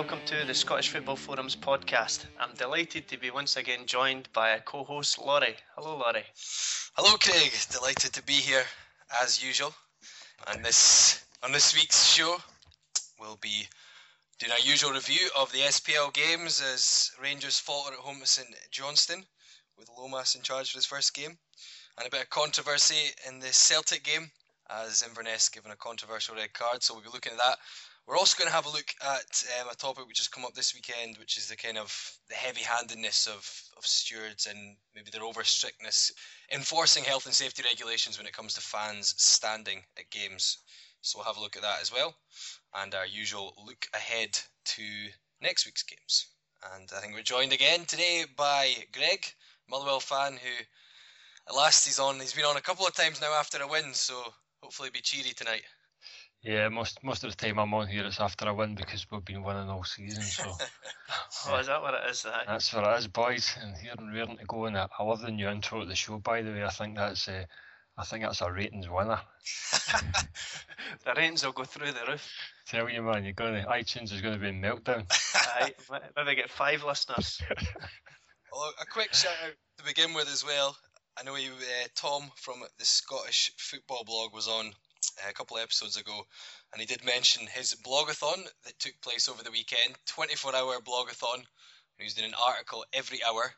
welcome to the Scottish Football Forums podcast. I'm delighted to be once again joined by a co host, Laurie. Hello, Laurie. Hello, Craig. Delighted to be here as usual. And this on this week's show, we'll be doing our usual review of the SPL games as Rangers falter at home to St Johnstone, with Lomas in charge for his first game, and a bit of controversy in the Celtic game as Inverness given a controversial red card. So we'll be looking at that. We're also going to have a look at um, a topic which has come up this weekend, which is the kind of the heavy-handedness of, of stewards and maybe their over strictness enforcing health and safety regulations when it comes to fans standing at games. So we'll have a look at that as well, and our usual look ahead to next week's games. And I think we're joined again today by Greg, Motherwell fan, who at last he's on. He's been on a couple of times now after a win, so hopefully be cheery tonight. Yeah, most most of the time I'm on here it's after a win because we've been winning all season. So oh, is that what it is? That? That's what it is, boys. And here and raring to go. And I, I love the new intro to the show. By the way, I think that's uh, I think that's a ratings winner. the ratings will go through the roof. Tell you, man, you're going to iTunes is going to be in meltdown. Aye, maybe get five listeners. well, a quick shout out to begin with as well. I know you, uh, Tom from the Scottish Football Blog was on a couple of episodes ago, and he did mention his blogathon that took place over the weekend 24 hour blogathon. He was doing an article every hour,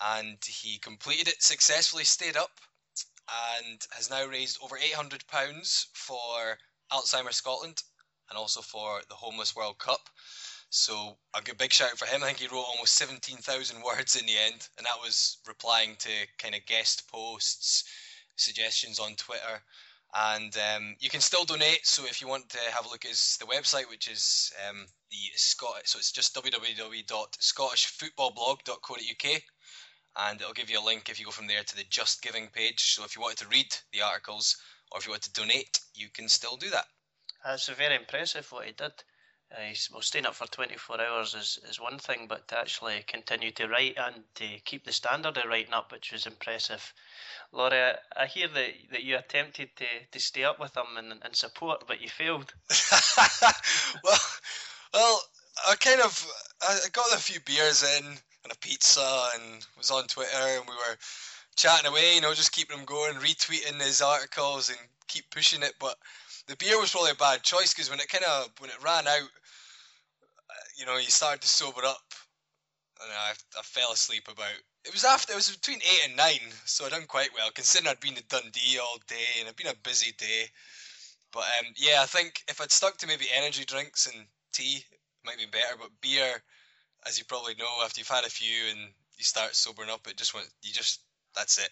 and he completed it successfully, stayed up, and has now raised over £800 for Alzheimer's Scotland and also for the Homeless World Cup. So a good big shout out for him. I think he wrote almost 17,000 words in the end, and that was replying to kind of guest posts, suggestions on Twitter, and um, you can still donate. So if you want to have a look at the website, which is um, the so it's just www.scottishfootballblog.co.uk, and it'll give you a link if you go from there to the Just Giving page. So if you wanted to read the articles or if you want to donate, you can still do that. That's very impressive what he did. Uh, well, staying up for 24 hours is, is one thing, but to actually continue to write and to keep the standard of writing up, which was impressive. Laurie, I hear that, that you attempted to, to stay up with him and, and support, but you failed. well, well, I kind of I got a few beers in and a pizza and was on Twitter and we were chatting away, you know, just keeping him going, retweeting his articles and keep pushing it. But the beer was probably a bad choice because when it kind of when it ran out, uh, you know, you started to sober up, and I, I fell asleep about. It was after it was between eight and nine, so I done quite well considering I'd been to Dundee all day and it'd been a busy day. But um, yeah, I think if I'd stuck to maybe energy drinks and tea, it might be better. But beer, as you probably know, after you've had a few and you start sobering up, it just went. You just that's it.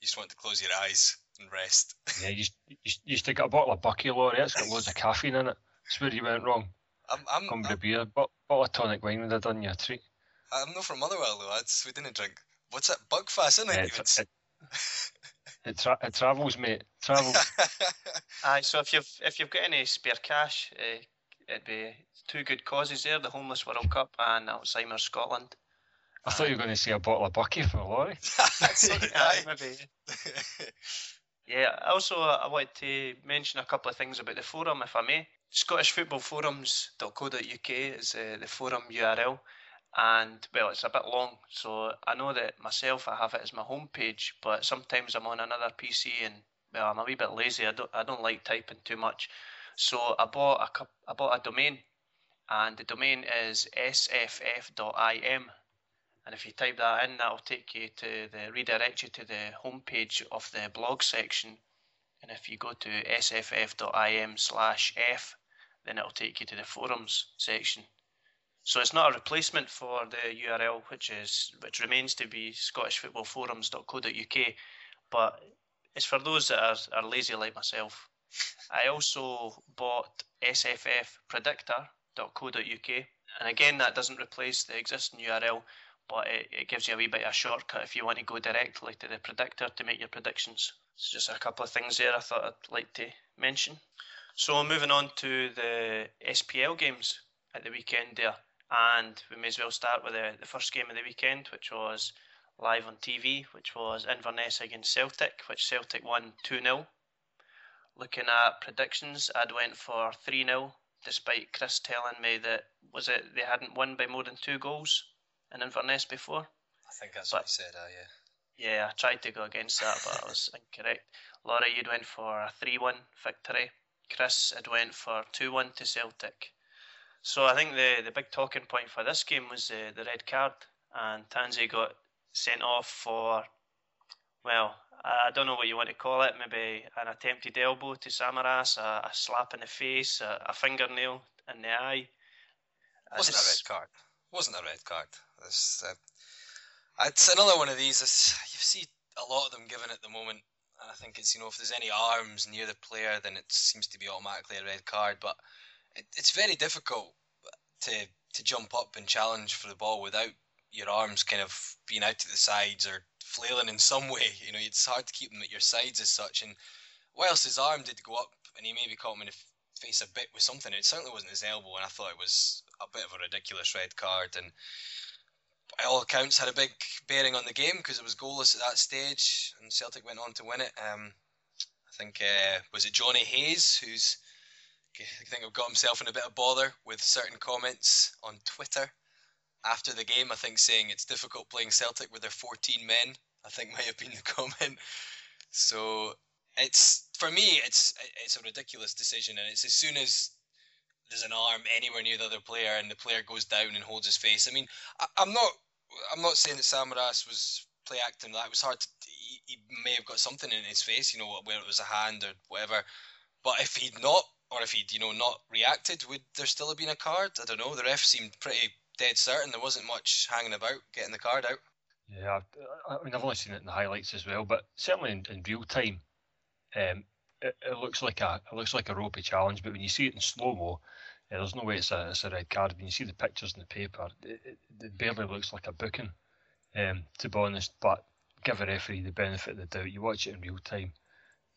You just want to close your eyes and rest. yeah, you, you, you stick a bottle of Bucky Laurie. It's got loads of caffeine in it. That's where you went wrong. I'm, I'm, Come with a beer, but bottle of tonic wine would have done you a treat. I'm not from Motherwell though. That's we didn't drink. What's that? Buckfast, isn't it? Yeah, it, it, it, tra- it travels, mate. It travels. Aye, so if you've if you've got any spare cash, uh, it'd be two good causes there: the Homeless World Cup and Alzheimer's Scotland. I thought you were going to say a bottle of Bucky for Laurie. Aye, maybe. Yeah, also I wanted to mention a couple of things about the forum, if I may. ScottishFootballForums.co.uk is uh, the forum URL, and well, it's a bit long, so I know that myself I have it as my homepage, but sometimes I'm on another PC and well, I'm a wee bit lazy. I don't I don't like typing too much, so I bought a I bought a domain, and the domain is sff.im and if you type that in, that'll take you to the redirect you to the homepage of the blog section. And if you go to sff.im slash f, then it'll take you to the forums section. So it's not a replacement for the URL, which is which remains to be scottishfootballforums.co.uk, but it's for those that are, are lazy like myself. I also bought sffpredictor.co.uk, and again that doesn't replace the existing URL, but it, it gives you a wee bit of a shortcut if you want to go directly to the predictor to make your predictions. So just a couple of things there I thought I'd like to mention. So moving on to the SPL games at the weekend there, and we may as well start with the, the first game of the weekend, which was live on TV, which was Inverness against Celtic, which Celtic won 2 0. Looking at predictions, I'd went for 3 0 despite Chris telling me that was it they hadn't won by more than two goals in Inverness before. I think that's but, what he said. Uh, yeah. Yeah, I tried to go against that, but I was incorrect. Laurie, you'd went for a three-one victory. Chris had went for two-one to Celtic. So I think the the big talking point for this game was the the red card, and Tansey got sent off for well, I don't know what you want to call it. Maybe an attempted elbow to Samaras, a, a slap in the face, a, a fingernail in the eye. Wasn't a red card. Wasn't a red card. It's, uh, it's another one of these. you see a lot of them given at the moment. And I think it's you know if there's any arms near the player, then it seems to be automatically a red card. But it, it's very difficult to to jump up and challenge for the ball without your arms kind of being out to the sides or flailing in some way. You know, it's hard to keep them at your sides as such. And whilst his arm did go up and he maybe caught him in the face a bit with something, it certainly wasn't his elbow. And I thought it was a bit of a ridiculous red card. And by all accounts, had a big bearing on the game because it was goalless at that stage, and Celtic went on to win it. Um, I think uh, was it Jonny Hayes who's I think I've got himself in a bit of bother with certain comments on Twitter after the game, I think saying it's difficult playing Celtic with their 14 men, I think might have been the comment. So it's for me, it's it's a ridiculous decision, and it's as soon as there's an arm anywhere near the other player and the player goes down and holds his face. I mean, I, am not I'm not saying that Samaras was play acting that. It was hard to. He, he may have got something in his face, you know, where it was a hand or whatever. But if he'd not, or if he'd you know not reacted, would there still have been a card? I don't know. The ref seemed pretty dead certain there wasn't much hanging about getting the card out. Yeah, I, mean I've only seen it in the highlights as well, but certainly in, in real time, um, it, it, looks like a it looks like a ropey challenge. But when you see it in slow mo, yeah, there's no way it's a it's a red card. When you see the pictures in the paper, it, it, barely looks like a booking. Um, to be honest, but give a referee the benefit of the doubt. You watch it in real time,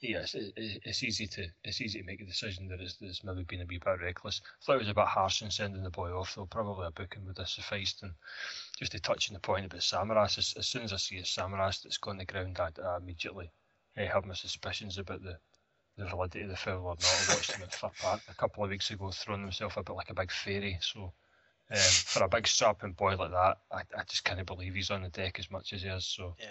yes, it, it's easy to it's easy to make a decision that it's, it's maybe been a wee bit reckless. I thought it was a bit harsh in sending the boy off, though. Probably a booking would have sufficed. And just to touch on the point about Samaras, as, as soon as I see a Samaras that's gone the ground, I, I immediately I have my suspicions about the the validity of the foul or not. I watched him at Fir Park a couple of weeks ago, throwing himself a bit like a big fairy. So. Um, for a big strapping boy like that, I, I just can't believe he's on the deck as much as he is. So yeah.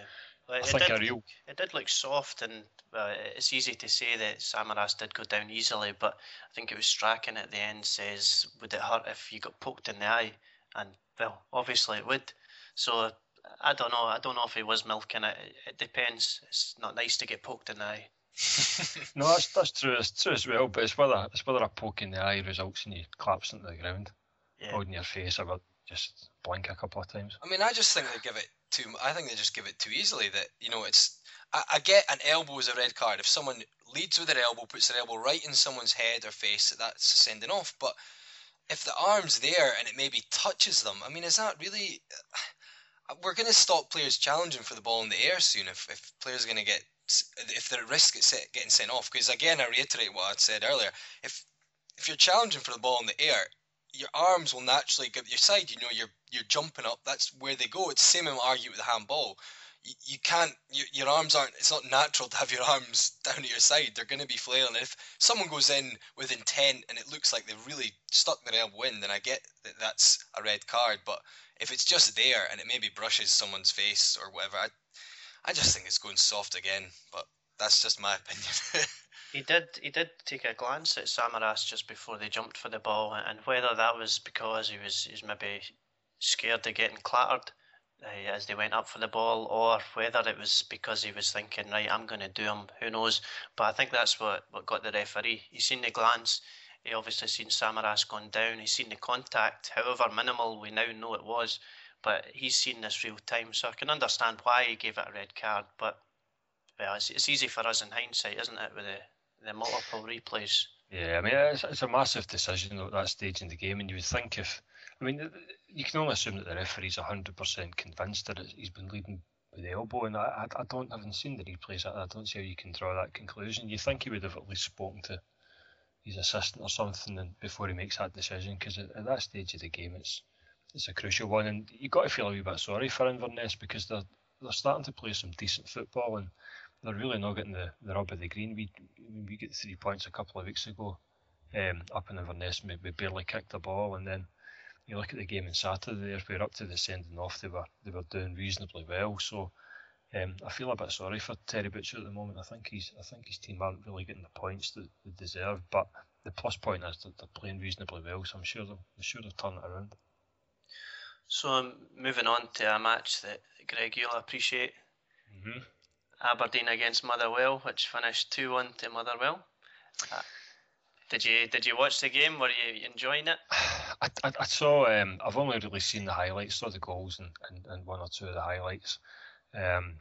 Well, it, did, real... it did look soft, and uh, it's easy to say that Samaras did go down easily, but I think it was Strachan at the end says, "Would it hurt if you got poked in the eye?" And well, obviously it would. So I don't know. I don't know if he was milking it. It depends. It's not nice to get poked in the eye. No, that's that's true. It's true as well. But it's whether it's whether a poke in the eye results in you collapsing to the ground, yeah. holding your face, or just blink a couple of times. I mean, I just think they give it too. I think they just give it too easily. That you know, it's. I, I get an elbow is a red card. If someone leads with their elbow, puts their elbow right in someone's head or face, that's sending off. But if the arm's there and it maybe touches them, I mean, is that really? Uh, we're going to stop players challenging for the ball in the air soon. If if players are going to get if they're at risk of getting sent off, because again, I reiterate what I said earlier. If if you're challenging for the ball in the air, your arms will naturally get your side. You know, you're you're jumping up. That's where they go. It's the same I argue with the handball. You, you can't. Your, your arms aren't. It's not natural to have your arms down at your side. They're going to be flailing. And if someone goes in with intent and it looks like they've really stuck their elbow in, then I get that that's a red card. But if it's just there and it maybe brushes someone's face or whatever, I, I just think it's going soft again. But that's just my opinion. He did. He did take a glance at Samaras just before they jumped for the ball, and whether that was because he was, he was maybe scared of getting clattered uh, as they went up for the ball, or whether it was because he was thinking, right, I'm going to do him. Who knows? But I think that's what, what got the referee. He seen the glance. He obviously seen Samaras gone down. He's seen the contact, however minimal we now know it was. But he's seen this real time, so I can understand why he gave it a red card. But well, it's, it's easy for us in hindsight, isn't it, with the the multiple replays. Yeah, I mean it's, it's a massive decision at that stage in the game, and you would think if, I mean, you can only assume that the referee's hundred percent convinced that he's been leading with the elbow, and I, I, don't haven't seen the replays. I, I don't see how you can draw that conclusion. You think he would have at least spoken to his assistant or something before he makes that decision, because at, at, that stage of the game, it's it's a crucial one, and you've got to feel a wee bit sorry for Inverness because they're they're starting to play some decent football and they're really not getting the, the rub of the green. We we get three points a couple of weeks ago um, up in Inverness, we barely kicked the ball, and then you look at the game on Saturday, there, where up to the sending off, they were they were doing reasonably well. So um, I feel a bit sorry for Terry Butcher at the moment. I think he's I think his team aren't really getting the points that they deserve, but the plus point is that they're playing reasonably well. So I'm sure they'll, they should have turned it around. So um, moving on to a match that Greg you'll appreciate. Mm-hmm. Aberdeen against Motherwell, which finished two one to Motherwell. Uh, did you did you watch the game? Were you enjoying it? I, I, I saw. Um, I've only really seen the highlights, saw the goals and, and, and one or two of the highlights. Um,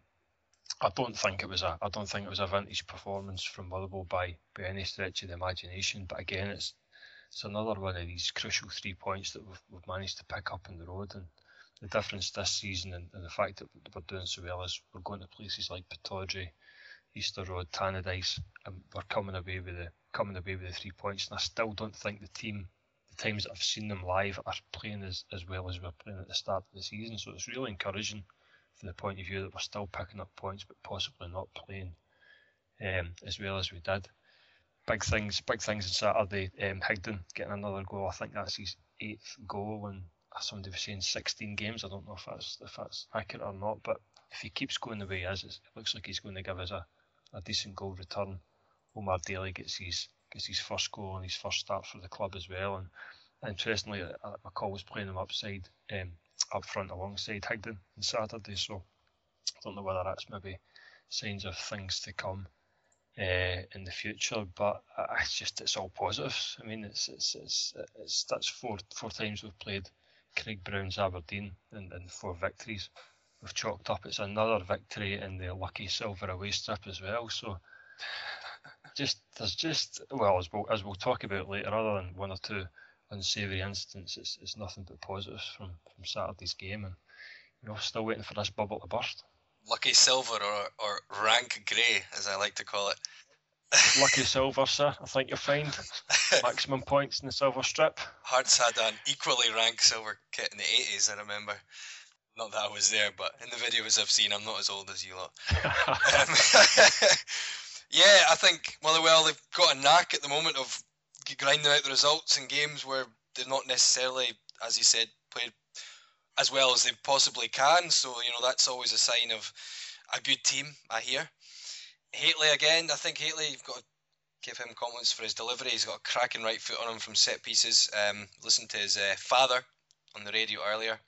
I don't think it was a I don't think it was a vintage performance from Motherwell by by any stretch of the imagination. But again, it's it's another one of these crucial three points that we've, we've managed to pick up on the road. And the difference this season and, and the fact that we're doing so well is we're going to places like Pittodrie, Easter Road, Tannadice, and we're coming away with the coming away with the three points. And I still don't think the team, the times that I've seen them live, are playing as, as well as we're playing at the start of the season. So it's really encouraging from the point of view that we're still picking up points, but possibly not playing um, as well as we did big things, big things on Saturday. Um, Higdon getting another goal. I think that's his eighth goal and somebody was saying 16 games. I don't know if that's if that's accurate or not, but if he keeps going the way he is, it looks like he's going to give us a, a decent goal return. Omar Daley gets his gets his first goal and his first start for the club as well. And interestingly, uh, McCall was playing him upside um, up front alongside Higdon on Saturday. So I don't know whether that's maybe signs of things to come uh, in the future. But it's just it's all positives. I mean, it's it's it's, it's that's four four times we've played Craig Brown's Aberdeen and, and four victories. We've chalked up. It's another victory in the lucky silver away strip as well. So just there's just well as we'll as we'll talk about later, other than one or two unsavoury incidents, it's, it's nothing but positives from from Saturday's game, and you know still waiting for this bubble to burst. Lucky Silver or, or Rank Grey, as I like to call it. Lucky Silver, sir. I think you'll find maximum points in the silver strip. Hearts had an equally rank silver kit in the 80s, I remember. Not that I was there, but in the videos I've seen, I'm not as old as you lot. um, yeah, I think Motherwell, they've got a knack at the moment of grinding out the results in games where they've not necessarily, as you said, played as well as they possibly can. So you know that's always a sign of a good team. I hear. Hateley again. I think Hateley. You've got to give him compliments for his delivery. He's got a cracking right foot on him from set pieces. Um, listened to his uh, father on the radio earlier,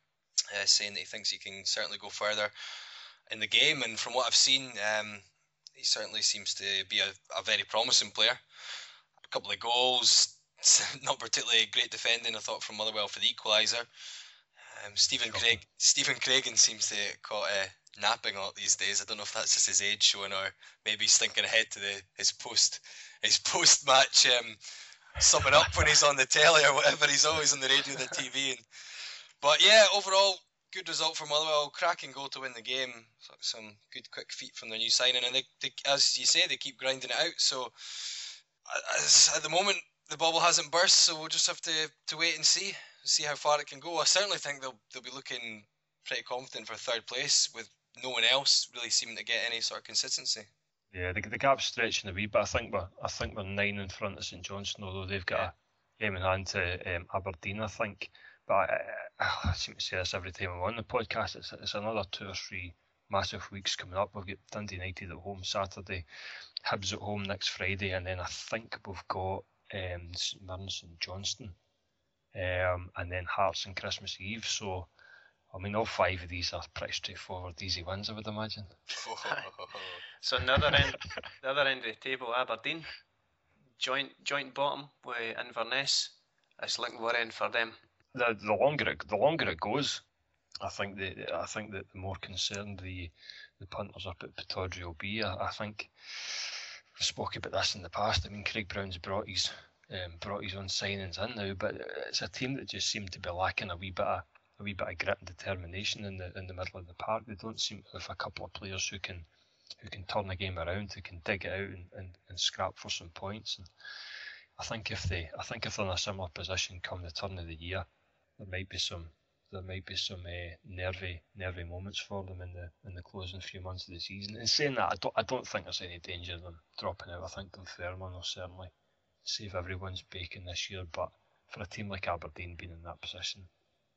uh, saying that he thinks he can certainly go further in the game. And from what I've seen, um, he certainly seems to be a, a very promising player. A couple of goals, not particularly great defending. I thought from Motherwell for the equaliser. Um, Stephen Craig Stephen Craigan seems to caught uh, napping a lot these days. I don't know if that's just his age showing or maybe he's thinking ahead to the his post his post match um, summing up when he's on the telly or whatever. He's always on the radio, the TV, and but yeah, overall good result for Motherwell. Cracking goal to win the game. Some good quick feet from their new signing, and they, they, as you say, they keep grinding it out. So as, at the moment, the bubble hasn't burst, so we'll just have to to wait and see see how far it can go. I certainly think they'll they'll be looking pretty confident for third place with no one else really seeming to get any sort of consistency. Yeah, the, the gap's stretching a wee bit. I think we're I think we're nine in front of St Johnstone, although they've got yeah. a game in hand to um, Aberdeen. I think, but I, I, I, seem to say this every time I'm on the podcast. It's, it's another two or three massive weeks coming up. We've got Dundee United at home Saturday, Hibs at home next Friday, and then I think we've got um, St Mirren St Johnstone um, and then Hearts and Christmas Eve. So, I mean, all five of these are pretty straightforward, easy wins, I would imagine. so another end, the other end of the table, Aberdeen, joint joint bottom with Inverness. It's looking worrying for them. The, the longer it the longer it goes, I think the I think that the more concerned the the punters up at Pittodrie will be. I, I think we've spoken about this in the past. I mean, Craig Brown's brought his um, brought his own signings in now, but it's a team that just seem to be lacking a wee bit of a wee bit of grit and determination in the in the middle of the park. They don't seem to have a couple of players who can who can turn the game around, who can dig it out and, and, and scrap for some points. And I think if they I think if they're in a similar position come the turn of the year, there might be some there might be some uh, nervy nervy moments for them in the in the closing few months of the season. And saying that, I don't I don't think there's any danger of them dropping out. I think Fairman will certainly save everyone's bacon this year. But for a team like Aberdeen being in that position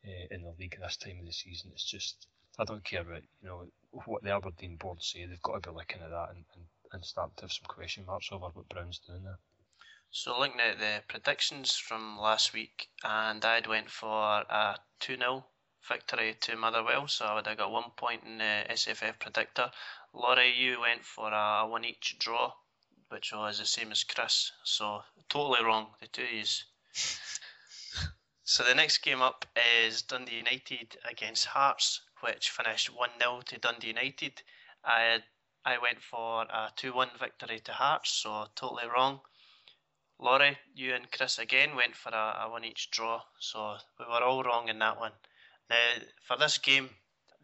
uh, in the league this time of the season, it's just I don't care about you know what the Aberdeen board say. They've got to be looking at that and, and, and start to have some question marks over what Brown's doing there. So looking at the predictions from last week, and I'd went for a 2 0 victory to Motherwell, so I would have got one point in the SFF predictor. Laurie, you went for a one each draw, which was the same as Chris, so totally wrong, the two of so the next game up is Dundee United against Hearts, which finished 1 0 to Dundee United. I, I went for a 2 1 victory to Hearts, so totally wrong. Laurie, you and Chris again went for a, a one each draw, so we were all wrong in that one. Now, for this game,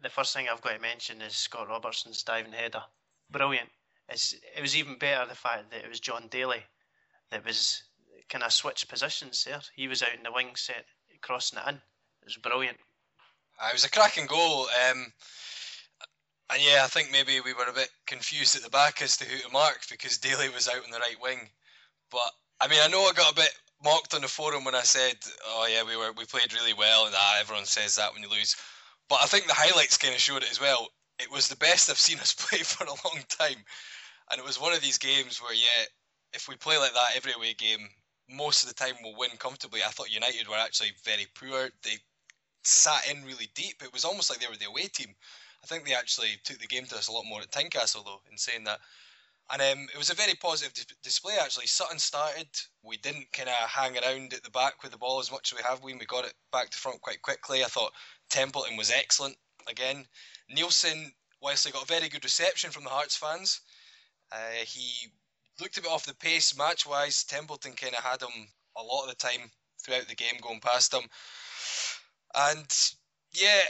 the first thing I've got to mention is Scott Robertson's diving header. Brilliant. It's, it was even better the fact that it was Jon Daly that was kind of switched positions there. He was out in the wing set, crossing it in. It was brilliant. Uh, it was a cracking goal. Um, and yeah, I think maybe we were a bit confused at the back as to who to mark because Daly was out on the right wing. But I mean, I know I got a bit mocked on the forum when I said, "Oh yeah, we were we played really well," and ah, everyone says that when you lose. But I think the highlights kind of showed it as well. It was the best I've seen us play for a long time, and it was one of these games where yeah, if we play like that every away game, most of the time we'll win comfortably. I thought United were actually very poor. They sat in really deep. It was almost like they were the away team. I think they actually took the game to us a lot more at Tynecastle though, in saying that and um, it was a very positive dis- display actually. Sutton started. We didn't kind of hang around at the back with the ball as much as we have been. We got it back to front quite quickly. I thought Templeton was excellent again. Neilson, whilst he got a very good reception from the Hearts fans, uh, he looked a bit off the pace match wise. Templeton kind of had him a lot of the time throughout the game going past him. And yeah,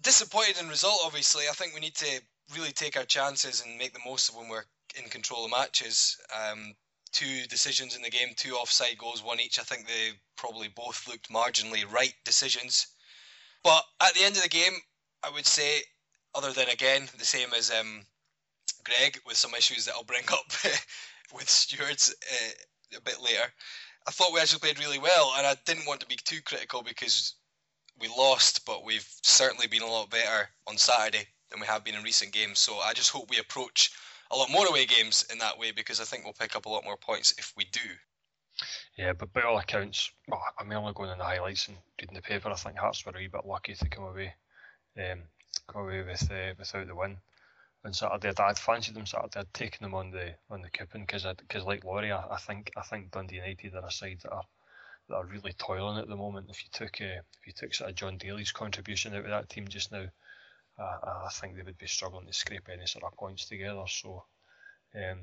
disappointed in result, obviously. I think we need to really take our chances and make the most of when we're in control of matches. Um, two decisions in the game, two offside goals, one each. I think they probably both looked marginally right decisions. But at the end of the game, I would say, other than again the same as um, Greg with some issues that I'll bring up with stewards uh, a bit later, I thought we actually played really well, and I didn't want to be too critical because we lost, but we've certainly been a lot better on Saturday than we have been in recent games. So I just hope we approach a lot more away games in that way because I think we'll pick up a lot more points if we do. Yeah, but by all accounts, well, I'm only going in the highlights and reading the paper. I think Hearts were a wee bit lucky to come away, um, come away with uh, without the win on Saturday. I'd fancied them Saturday. I'd taken them on the on the coupon because because like Laurie, I, I, think I think Dundee United are a side that are that are really toiling at the moment. If you took uh, if you took sort of Jon Daly's contribution out of that team just now, I, I think they would be struggling to scrape any sort of points together. So, um,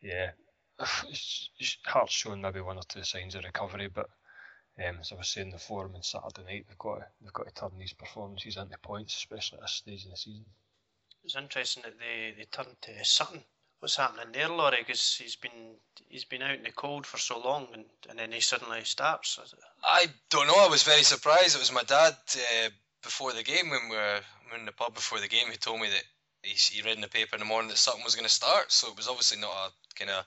yeah, Hearts showing maybe one or two signs of recovery, but um, as I was saying, the forum on Saturday night, they've got to, they've got to turn these performances into points, especially at this stage of the season. It's interesting that they, they turned to Sutton. What's happening there, Laurie? Because he's been he's been out in the cold for so long, and, and then he suddenly starts. I don't know. I was very surprised. It was my dad uh, before the game when we were, we were in the pub before the game. He told me that he, he read in the paper in the morning that Sutton was going to start, so it was obviously not a kind of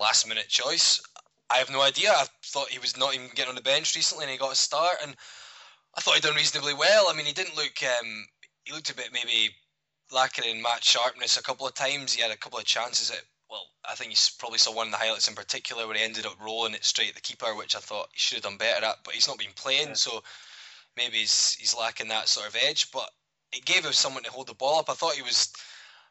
last minute choice. I have no idea. I thought he was not even getting on the bench recently, and he got a start, and I thought he'd done reasonably well. I mean, he didn't look. Um, he looked a bit maybe lacking in match sharpness a couple of times. He had a couple of chances at. Well, I think you probably saw one of the highlights in particular where he ended up rolling it straight at the keeper, which I thought he should have done better at. But he's not been playing, yeah. so maybe he's he's lacking that sort of edge. But it gave him someone to hold the ball up. I thought he was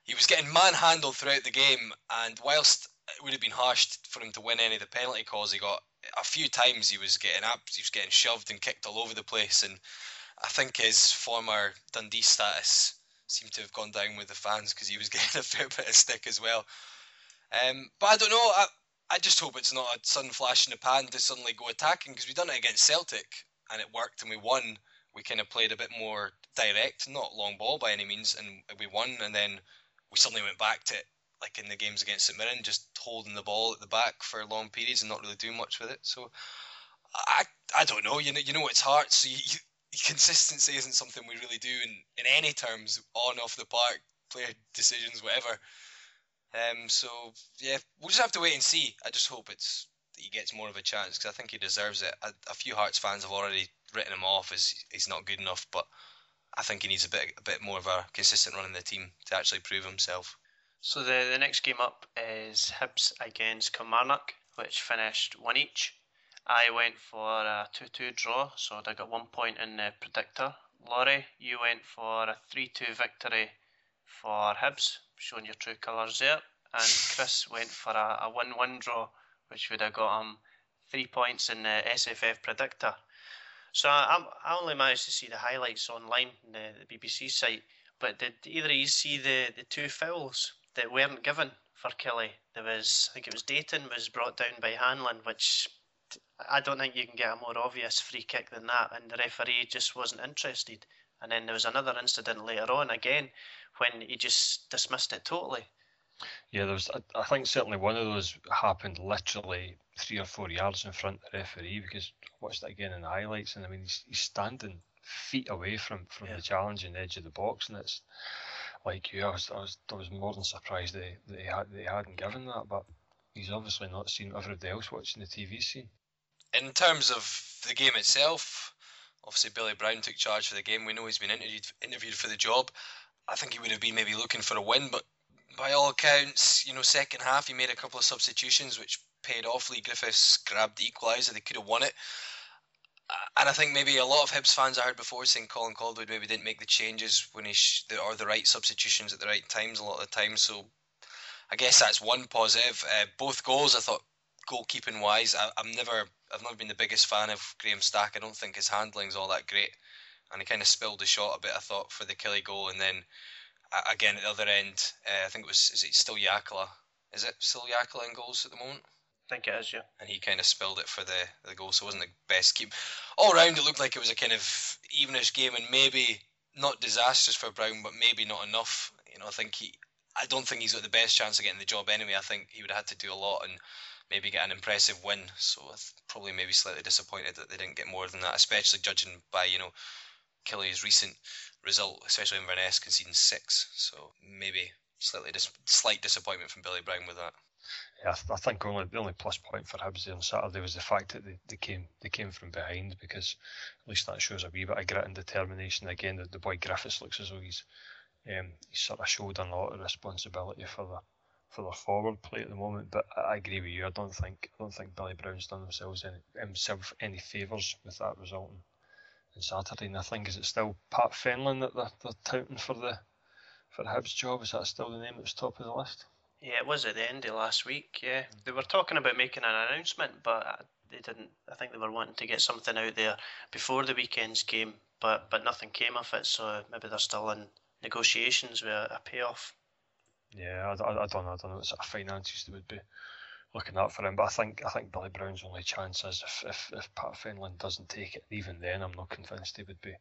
he was getting manhandled throughout the game, and whilst it would have been harsh for him to win any of the penalty calls, he got a few times he was getting up, he was getting shoved and kicked all over the place, and I think his former Dundee status seemed to have gone down with the fans because he was getting a fair bit of stick as well. Um, but I don't know. I, I just hope it's not a sudden flash in the pan to suddenly go attacking because we've done it against Celtic and it worked and we won. We kind of played a bit more direct, not long ball by any means, and we won. And then we suddenly went back to it, like in the games against St Mirren, just holding the ball at the back for long periods and not really doing much with it. So I I don't know. You know you know it's hard. So you, you, consistency isn't something we really do in in any terms on off the park, player decisions, whatever. Um. So yeah, we'll just have to wait and see. I just hope it's he gets more of a chance because I think he deserves it. A, a, few Hearts fans have already written him off as he's not good enough, but I think he needs a bit a bit more of a consistent run in the team to actually prove himself. So the the next game up is Hibs against Kilmarnock, which finished one each. I went for a 2 2 draw, so I got one point in the predictor. Laurie, you went for a 3 2 victory for Hibs, showing your true colours there. And Chris went for a 1 1 draw, which would have got him three points in the SFF predictor. So I, I only managed to see the highlights online on the, the BBC site. But did either of you see the, the two fouls that weren't given for Killie? There was, I think it was Dayton was brought down by Hanlon, which I don't think you can get a more obvious free kick than that, and the referee just wasn't interested. And then there was another incident later on again when he just dismissed it totally. Yeah, there was. I think certainly one of those happened literally three or four yards in front of the referee because I watched that again in the highlights, and I mean he's, he's standing feet away from from yeah. the challenging edge of the box, and it's like you. I was I was, I was more than surprised that, that, he had, that he hadn't given that, but he's obviously not seen everybody else watching the TV scene in terms of the game itself, obviously Billy Brown took charge for the game. We know he's been interviewed interviewed for the job. I think he would have been maybe looking for a win, but by all accounts, you know, second half he made a couple of substitutions which paid off. Leigh Griffiths grabbed the equaliser; they could have won it. And I think maybe a lot of Hibs fans I heard before saying Colin Calderwood maybe didn't make the changes when he sh- or the right substitutions at the right times a lot of the time. So I guess that's one positive. Uh, both goals I thought goalkeeping wise, I, am never I've never been the biggest fan of Graham Stack. I don't think his handling's all that great, and he kind of spilled the shot a bit. I thought for the Killie goal, and then again at the other end, uh, I think it was is it still Jaakkola? Is it still Jaakkola in goals at the moment? I think it is, yeah. And he kind of spilled it for the the goal, so it wasn't the best keep. All round, it looked like it was a kind of evenish game, and maybe not disastrous for Brown, but maybe not enough. You know, I think he. I don't think he's got the best chance of getting the job anyway. I think he would have had to do a lot, and maybe get an impressive win. So probably maybe slightly disappointed that they didn't get more than that, especially judging by you know Killie's recent result, especially Inverness conceding six. So maybe slightly dis- slight disappointment from Billy Brown with that. Yeah, I think only the only plus point for Hibs on Saturday was the fact that they, they came they came from behind because at least that shows a wee bit of grit and determination. Again, the, the boy Griffiths looks as though he's um, he's sort of showed a lot of responsibility for the for their forward play at the moment. But I agree with you. I don't think I don't think Billy Brown's done themselves any, himself any favours with that result on, Saturday. And I think is it still Pat Fenlon that they're, they're touting for the for Hibs job? Is that still the name that's top of the list? Yeah, it was at the end of last week. Yeah, they were talking about making an announcement, but uh, they didn't. I think they were wanting to get something out there before the weekend's game, but but nothing came of it. So maybe they're still in negotiations with a payoff. Yeah, I, I, I don't know. I don't know what sort of finances they would be looking at for him. But I think I think Billy Brown's only chance is if, if, if Pat Fenlon doesn't take it. Even then, I'm not convinced he would be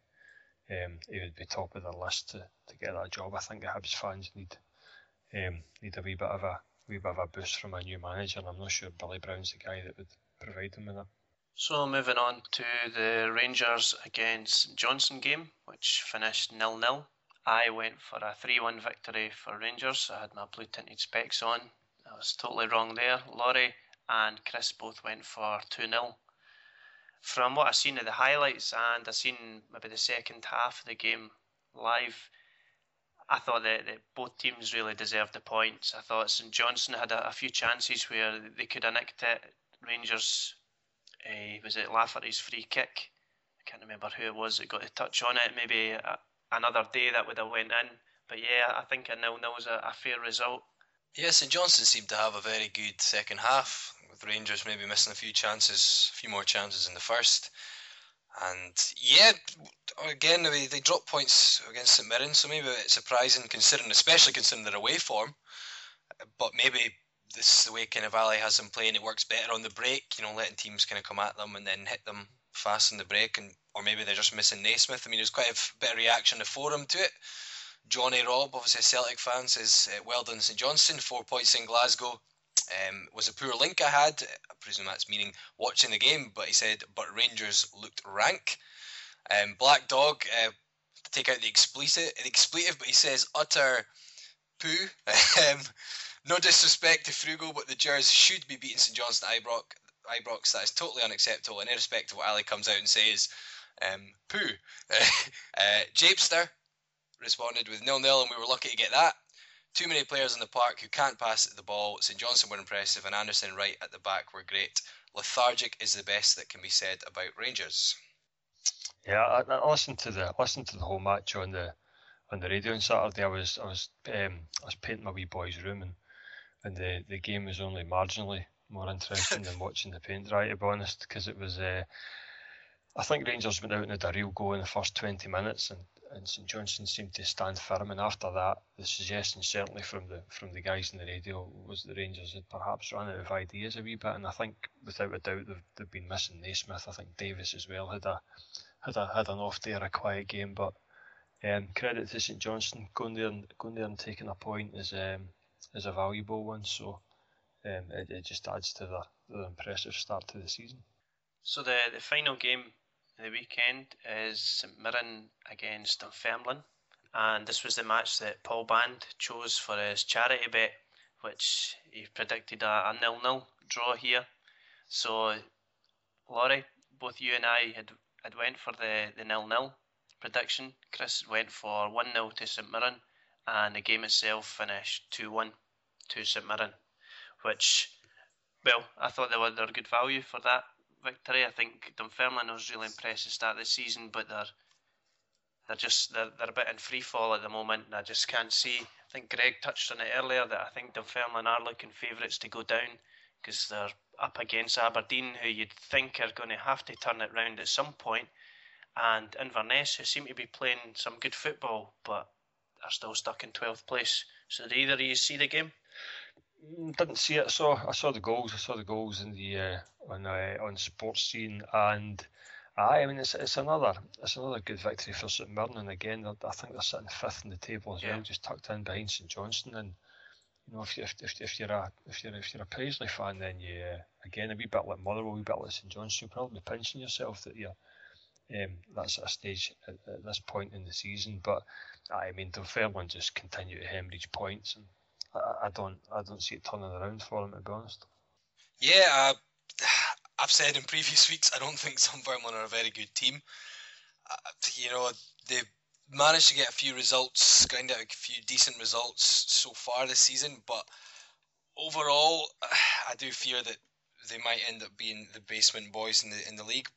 um, he would be top of the list to, to get that job. I think the Hibs fans need um, need a wee bit of a wee bit of a boost from a new manager, and I'm not sure Billy Brown's the guy that would provide them with that. So moving on to the Rangers against Johnstone game, which finished nil nil. I went for a 3 1 victory for Rangers. I had my blue tinted specs on. I was totally wrong there. Laurie and Chris both went for 2 0. From what I've seen of the highlights and I've seen maybe the second half of the game live, I thought that, that both teams really deserved the points. I thought St Johnstone had a, a, few chances where they could have nicked it. Rangers, uh, was it Lafferty's free kick? I can't remember who it was that got the touch on it. Maybe another day that would have went in. But yeah, I think a nil nil was a, a fair result. Yeah, St Johnstone seemed to have a very good second half, with Rangers maybe missing a few chances, a few more chances in the first. And yeah, again they, they dropped points against St Mirren, so maybe it's surprising considering, especially considering their away form. But maybe this is the way kind of Ali has them playing. It works better on the break, you know, letting teams kind of come at them and then hit them fast on the break, and or maybe they're just missing Naismith. I mean, there's quite a bit of reaction in the forum to it. Johnny Robb, obviously a Celtic fan, says, uh, "Well done, St Johnstone. Four points in Glasgow. Um, was a poor link I had. I presume that's meaning watching the game. But he said, but Rangers looked rank. Um, Black Dog, uh, take out the explicit, expletive, but he says utter poo. um, no disrespect to Frugal, but the Gers should be beating St Johnstone Ibrox Ibrox. That is totally unacceptable, and irrespective of what Ali comes out and says, um, poo. uh, Japester responded with nil nil, and we were lucky to get that. Too many players in the park who can't pass the ball. St Johnstone were impressive, and Anderson right at the back were great. Lethargic is the best that can be said about Rangers. Yeah, I, I listened to the listened to the whole match on the on the radio on Saturday. I was I was um, I was painting my wee boy's room, and and the the game was only marginally more interesting than watching the paint dry. To be honest, because it was. Uh, I think Rangers went out and had a real go in the first 20 minutes, and and St Johnstone seemed to stand firm. And after that, the suggestion certainly from the from the guys in the radio was the Rangers had perhaps run out of ideas a wee bit. And I think without a doubt they've, they've been missing Naismith. I think Davis as well had a had a had an off day or a quiet game. But um, credit to St Johnstone going there and going there and taking a point is um, is a valuable one. So um, it, it just adds to the, the impressive start to the season. So the the final game the weekend is St Mirren against Dunfermline, and this was the match that Paul Band chose for his charity bet, which he predicted a, nil-nil draw here. So, Laurie, both you and I had, had went for the, the nil-nil prediction. Chris went for 1-0 to St Mirren, and the game itself finished 2-1 to St Mirren, which, well, I thought they were, they were good value for that victory. I think Dunfermline was really impressed to start the season, but they're they're just they're, they're a bit in free fall at the moment, and I just can't see. I think Greg touched on it earlier that I think Dunfermline are looking favourites to go down because they're up against Aberdeen, who you'd think are going to have to turn it round at some point, and Inverness, who seem to be playing some good football, but are still stuck in 12th place. So did either of you see the game? Mm, didn't see it. I saw I saw the goals. I saw the goals in the uh, on uh, on Sportscene, and I mean it's it's another it's another good victory for St Mirren. And again, I think they're sitting fifth in the table as yeah. well, just tucked in behind St Johnstone. And you know, if you, if, if, if you're a if you're if you're a Paisley fan, then you uh, again a wee bit like Motherwell, a wee bit like St Johnstone, you're probably pinching yourself that you're. Um, that's at a stage at, at, this point in the season, but I mean, Dunfermline just continue to hemorrhage points, and I, don't I don't see it turning around for them to be honest. Yeah, uh, I've said in previous weeks I don't think Sunderland are a very good team. Uh, you know they managed to get a few results, kind of a few decent results so far this season, but overall I do fear that they might end up being the basement boys in the in the league.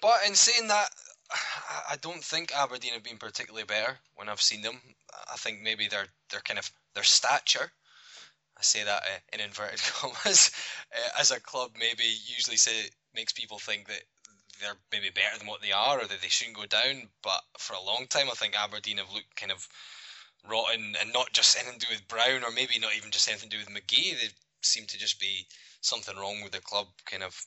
But in saying that, I don't think Aberdeen have been particularly better when I've seen them. I think maybe they're they're kind of their stature. I say that uh, in inverted commas. Uh, as a club, maybe usually say makes people think that they're maybe better than what they are, or that they shouldn't go down. But for a long time, I think Aberdeen have looked kind of rotten, and not just anything to do with Brown, or maybe not even just anything to do with McGhee. They seem to just be something wrong with the club, kind of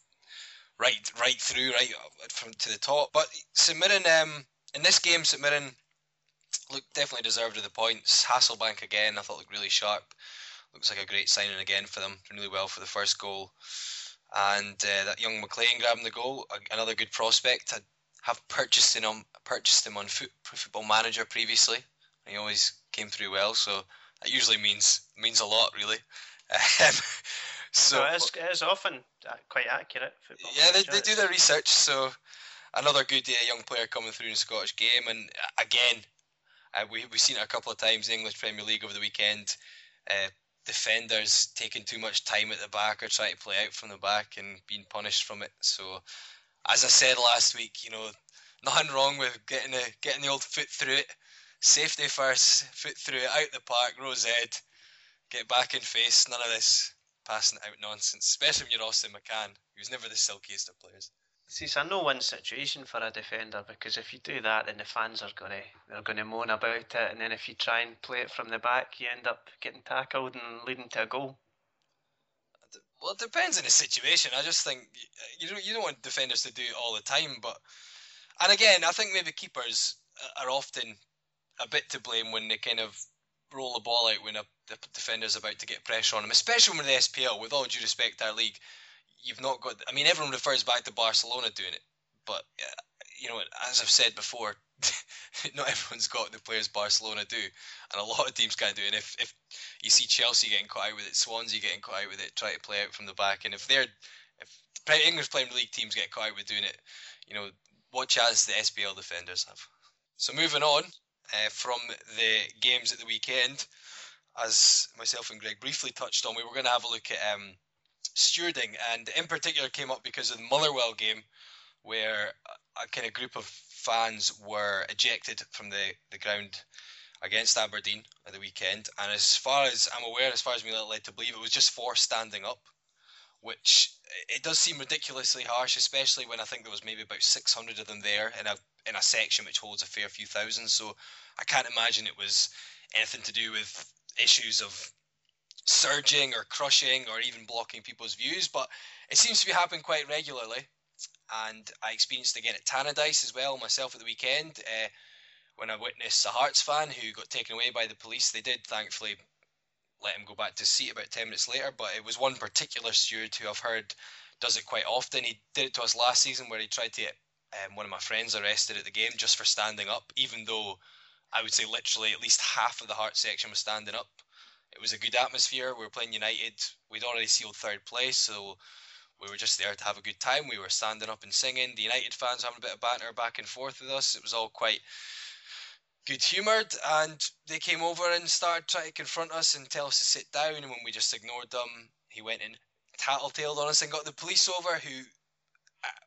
right right through, right from to the top. But St Mirren, um, in this game, St Mirren look definitely deserved of the points. Hasselbaink again, I thought looked really sharp. Looks like a great signing again for them. Doing really well for the first goal. And uh, that young McLean grabbing the goal, another good prospect. I have purchased him on purchased him on foot, Football Manager previously. He always came through well, so that usually means means a lot, really. Um, so it is, it is often quite accurate. Football yeah, they, they do their research. So another good uh, young player coming through in the Scottish game, and uh, again, uh, we we've seen it a couple of times in the English Premier League over the weekend. Uh, defenders taking too much time at the back or trying to play out from the back and being punished from it. So, as I said last week, you know, nothing wrong with getting the getting the old foot through it. Safety first, foot through it, out the park, rose head, get back in face. None of this passing out nonsense, especially when you're Austin McCann, who's never the silkiest of players. See, it's a no-win situation for a defender because if you do that, then the fans are gonna they're gonna moan about it, and then if you try and play it from the back, you end up getting tackled and leading to a goal. Well, it depends on the situation. I just think you don't you don't want defenders to do it all the time, but and again, I think maybe keepers are often a bit to blame when they kind of roll the ball out when a the defender's about to get pressure on them, especially with the SPL. With all due respect our league, you've not got. I mean, everyone refers back to Barcelona doing it, but uh, you know, as I've said before, not everyone's got the players Barcelona do, and a lot of teams can't do it. And if if you see Chelsea getting caught out with it, Swansea getting caught out with it, try to play out from the back, and if they're if English Premier League teams get caught out with doing it. You know, watch as the SPL defenders have. So moving on uh, from the games at the weekend, as myself and Greg briefly touched on, we were going to have a look at um, stewarding, and in particular came up because of the Motherwell game, where a, a kind of group of fans were ejected from the, the ground against Aberdeen at the weekend. And as far as I'm aware, as far as me led to believe, it was just for standing up, which eh, it does seem ridiculously harsh, especially when I think there was maybe about 600 of them there in a in a section which holds a fair few thousand. So I can't imagine it was anything to do with issues of surging or crushing or even blocking people's views, but it seems to be happening quite regularly. And I experienced again at Tannadice as well myself at the weekend. Uh, when I witnessed a Hearts fan who got taken away by the police. They did thankfully let him go back to his seat about 10 minutes later, but it was one particular steward who I've heard does it quite often. He did it to us last season where he tried to get um, one of my friends arrested at the game just for standing up, even though I would say literally at least half of the Hearts section was standing up. It was a good atmosphere. We were playing United. We'd already sealed third place, so we were just there to have a good time. We were standing up and singing. The United fans having a bit of banter back and forth with us. It was all quite good humoured and they came over and started trying to confront us and tell us to sit down and when we just ignored them he went and tattletaled on us and got the police over who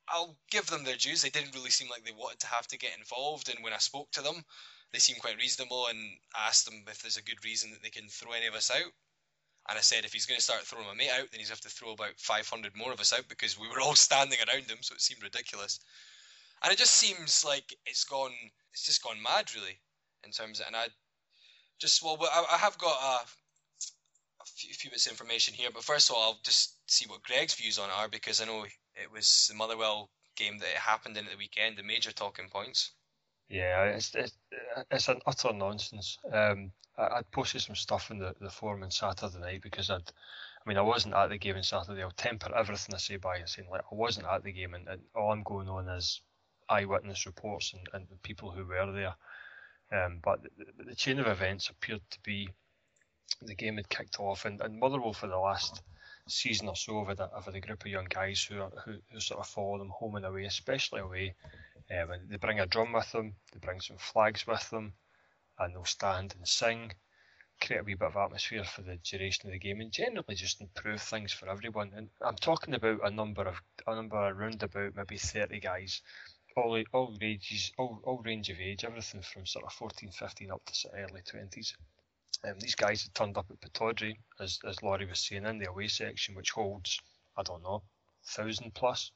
I'll give them their dues they didn't really seem like they wanted to have to get involved and when I spoke to them they seemed quite reasonable and asked them if there's a good reason that they can throw any of us out and I said if he's going to start throwing my mate out then he's have to throw about 500 more of us out because we were all standing around him so it seemed ridiculous and it just seems like it's gone it's just gone mad really in terms of, and I just well, I, I have got a, a few, few bits of information here, but first of all, I'll just see what Greg's views on it are because I know it was the Motherwell game that it happened in at the weekend, the major talking points. Yeah, it's it's, it's an utter nonsense. Um, I, I posted some stuff in the, the forum on Saturday night because I'd, I mean, I wasn't at the game on Saturday. I'll temper everything I say by saying like I wasn't at the game, and, and all I'm going on is eyewitness reports and, and the people who were there. Um, but the, the, chain of events appeared to be the game had kicked off, and, and Motherwell for the last season or so over have had a group of young guys who, are, who, who sort of follow them home and away, especially away. And they bring a drum with them, they bring some flags with them, and they'll stand and sing, create a wee bit of atmosphere for the duration of the game, and generally just improve things for everyone. And I'm talking about a number of a number around about maybe 30 guys all all ages, all, all range of age, everything from sort of 14, 15 up to early 20s. Um, these guys had turned up at Pittodrie, as, as Laurie was saying, in the away section, which holds, I don't know, thousand plus,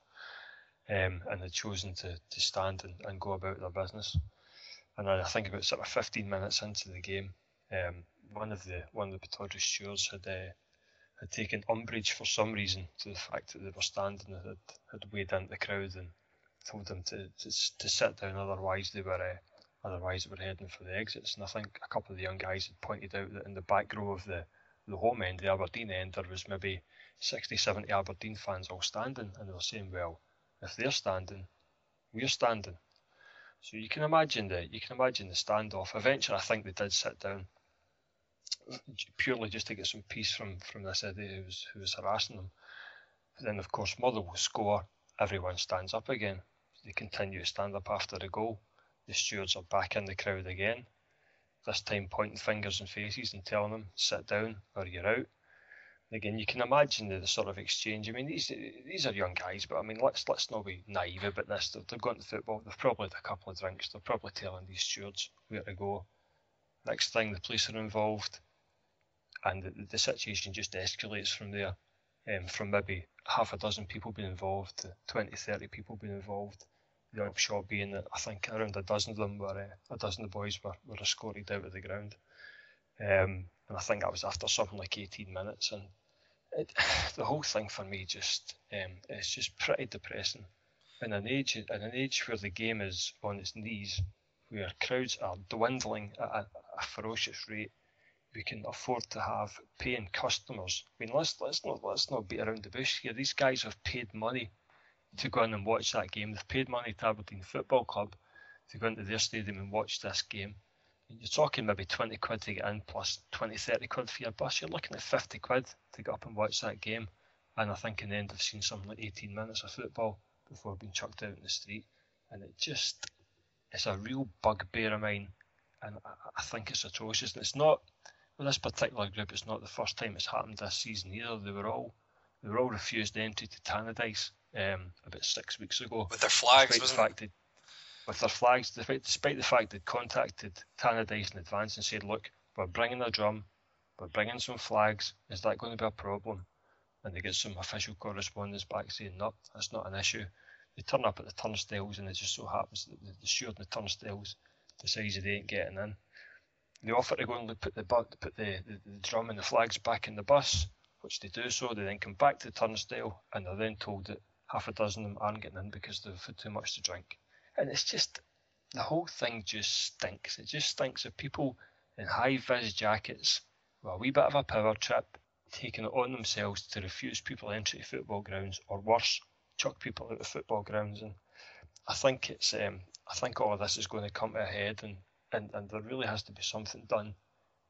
um, and had chosen to, to stand and, and go about their business. And I think about sort of 15 minutes into the game, um, one of the one of the stewards had uh, had taken umbrage for some reason to the fact that they were standing and had, had weighed into the crowd and told them to, to, to sit down, otherwise they were uh, otherwise they were heading for the exits. And I think a couple of the young guys had pointed out that in the back row of the the home end, the Aberdeen end, there was maybe 60, 70 Aberdeen fans all standing, and they were saying, well, if they're standing, we're standing. So you can imagine the you can imagine the standoff. Eventually, I think they did sit down, purely just to get some peace from from this idiot who was who was harassing them. But then, of course, Motherwell score. Everyone stands up again. They continue to stand up after the goal. The stewards are back in the crowd again, this time pointing fingers and faces and telling them, sit down or you're out. Again, you can imagine the, sort of exchange. I mean, these these are young guys, but I mean, let's let's not be naive about this. They've, they've gone to football. They've probably had a couple of drinks. They're probably telling these stewards where to go. Next thing, the police are involved, and the, the situation just escalates from there. Um, from maybe half a dozen people being involved to 20, 30 people being involved the upshot being that I think around a dozen of them were uh, a dozen of the boys were, were escorted out of the ground. Um, and I think that was after something like 18 minutes. And it, the whole thing for me just um, it's just pretty depressing. In an age in an age where the game is on its knees, where crowds are dwindling at a, a ferocious rate, we can afford to have paying customers. I mean, let's let's not let's not beat around the bush here. These guys have paid money to go in and watch that game. They've paid money to Aberdeen Football Club to go into their stadium and watch this game. You're talking maybe 20 quid to get in plus 20, 30 quid for your bus. You're looking at 50 quid to get up and watch that game. and I think in the end I've seen something like 18 minutes of football before being chucked out in the street, and it just it's a real bugbear of mine, and I, I think it's atrocious. And it's not with this particular group. It's not the first time it's happened this season either. They were all they were all refused entry to Tannadice um, about six weeks ago with their flags, the fact they, with their flags, despite the fact they'd contacted Tannadice in advance and said, "Look, we're bringing a drum, we're bringing some flags. Is that going to be a problem?" And they get some official correspondence back saying, "No, that's not an issue." They turn up at the turnstiles, and it just so happens that the, the steward in the turnstiles decides they ain't getting in. They offer to go and put the put the, the, the drum and the flags back in the bus, which they do so. They then come back to the turnstile, and they're then told that half a dozen of them aren't getting in because they've had too much to drink. And it's just the whole thing just stinks. It just stinks of people in high vis jackets with a wee bit of a power trip taking it on themselves to refuse people entry to football grounds, or worse, chuck people out of football grounds. And I think it's um, I think all of this is going to come to a head, and, and, and there really has to be something done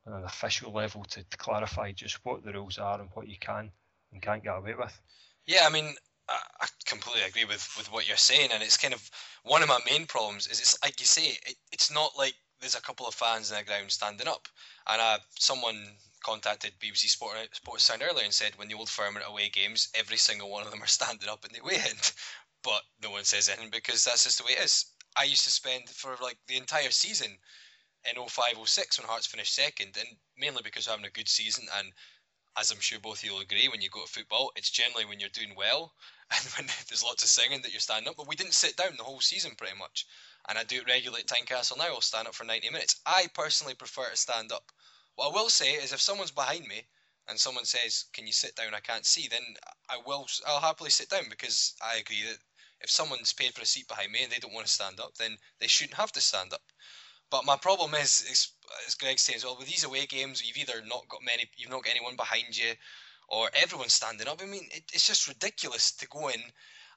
on an official level to, to clarify just what the rules are and what you can and can't get away with. Yeah, I mean, I, I completely agree with, with what you're saying, and it's kind of one of my main problems is it's like you say, it, it's not like there's a couple of fans in the ground standing up, and uh, someone contacted BBC Sport, Sportsound earlier and said when the old firm are away games, every single one of them are standing up in the away end. But no one says anything because that's just the way it is. I used to spend for like the entire season in 05 06 when Hearts finished second, and mainly because having a good season. And as I'm sure both of you will agree, when you go to football, it's generally when you're doing well and when there's lots of singing that you're standing up. But we didn't sit down the whole season pretty much. And I do it regularly at Tynecastle now. I'll stand up for 90 minutes. I personally prefer to stand up what I will say is if someone's behind me and someone says, "Can you sit down? I can't see," then I will. I'll happily sit down because I agree that if someone's paid for a seat behind me and they don't want to stand up, then they shouldn't have to stand up. But my problem is, is as Greg says, well, with these away games, you've either not got many, you've not got anyone behind you, or everyone's standing up. I mean, it, it's just ridiculous to go in.